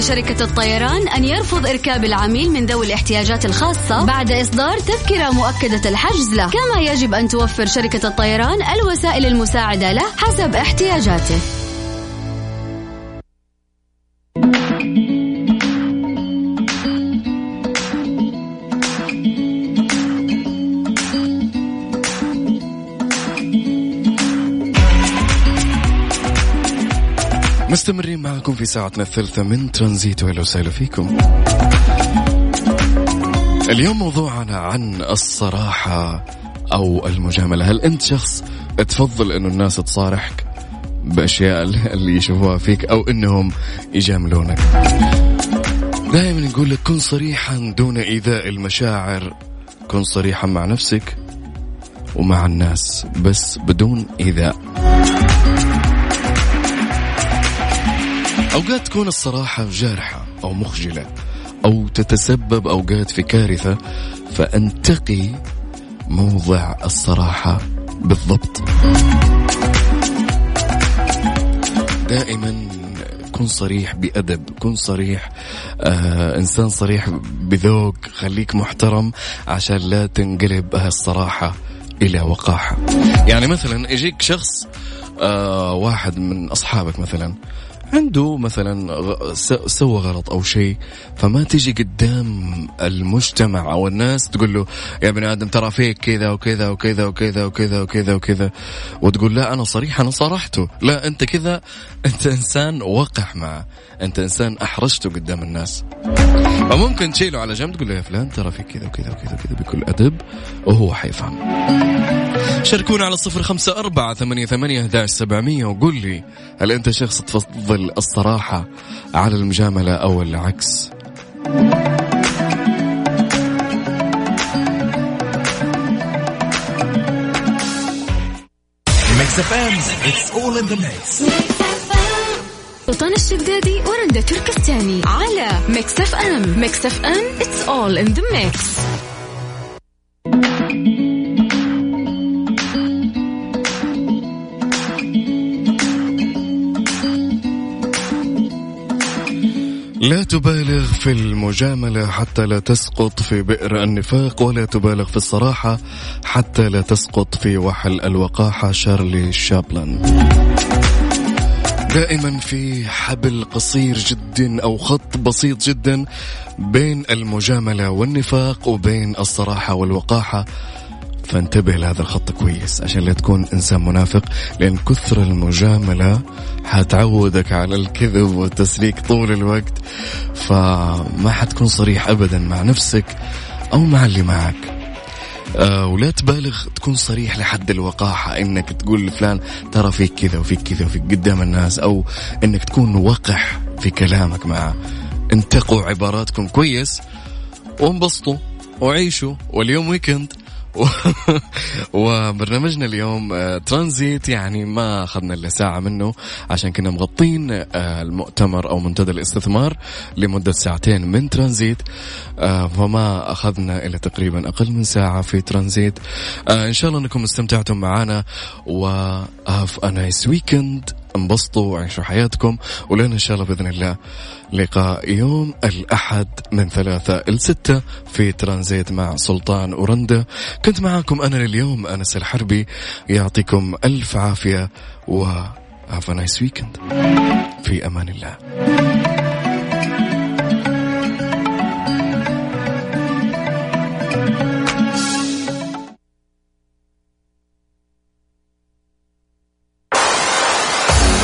لشركة الطيران أن يرفض إركاب العميل من ذوي الاحتياجات الخاصة بعد إصدار تذكرة مؤكدة الحجز له. كما يجب أن توفر شركة الطيران الوسائل المساعدة له حسب احتياجاته. مستمرين معكم في ساعتنا الثالثة من ترانزيت وأهلا وسهلا فيكم. اليوم موضوعنا عن الصراحة أو المجاملة، هل أنت شخص تفضل إنه الناس تصارحك بأشياء اللي يشوفوها فيك أو إنهم يجاملونك؟ دائما نقول لك كن صريحا دون إيذاء المشاعر، كن صريحا مع نفسك ومع الناس بس بدون إيذاء. أوقات تكون الصراحة جارحة أو مخجلة أو تتسبب أوقات في كارثة فأنتقي موضع الصراحة بالضبط. دائما كن صريح بأدب كن صريح آه إنسان صريح بذوق خليك محترم عشان لا تنقلب هالصراحة إلى وقاحة. يعني مثلا يجيك شخص آه واحد من أصحابك مثلا عنده مثلا سوى غلط أو شيء فما تجي قدام المجتمع أو الناس تقول له يا ابن آدم ترى فيك كذا وكذا وكذا وكذا وكذا وكذا وكذا. وتقول لا أنا صريح أنا صارحته لا أنت كذا. أنت إنسان وقح معه. أنت إنسان أحرجته قدام الناس. فممكن تشيله على جنب تقول له يا فلان ترى فيك كذا وكذا وكذا وكذا. بكل أدب وهو حيفهم. شاركونا على الصفر خمسة أربعة ثمانية ثمانية سبعمية وقول لي هل أنت شخص تفضل الصراحة على المجاملة أو العكس؟ سلطان الشدادي ورندا تركستاني على ميكس اف ام ميكس اف ام it's all in the mix. لا تبالغ في المجاملة حتى لا تسقط في بئر النفاق ولا تبالغ في الصراحة حتى لا تسقط في وحل الوقاحة. شارلي شابلن. دائما في حبل قصير جدا أو خط بسيط جدا بين المجاملة والنفاق وبين الصراحة والوقاحة. فانتبه لهذا الخط كويس عشان لا تكون إنسان منافق لأن كثر المجاملة حتعودك على الكذب والتسليك طول الوقت. فما حتكون صريح ابدا مع نفسك أو مع اللي معك. آه ولا تبالغ تكون صريح لحد الوقاحة إنك تقول لفلان ترى فيك كذا وفيك كذا وفيك قدام الناس أو إنك تكون وقح في كلامك معه انتقوا عباراتكم كويس وانبسطوا وعيشوا واليوم ويكند وبرنامجنا اليوم آه، ترانزيت يعني ما أخذنا إلا ساعة منه عشان كنا مغطين آه، المؤتمر أو منتدى الاستثمار لمدة ساعتين من ترانزيت آه، فما أخذنا إلا تقريبا أقل من ساعة في ترانزيت. إن شاء الله أنكم استمتعتم معنا و have a nice weekend انبسطوا وعيشوا حياتكم ولنا إن شاء الله بإذن الله لقاء يوم الأحد من ثلاثة إلى ستة في ترانزيت مع سلطان ورندا كنت معاكم أنا لليوم أنس الحربي يعطيكم ألف عافية و have a nice weekend. في أمان الله.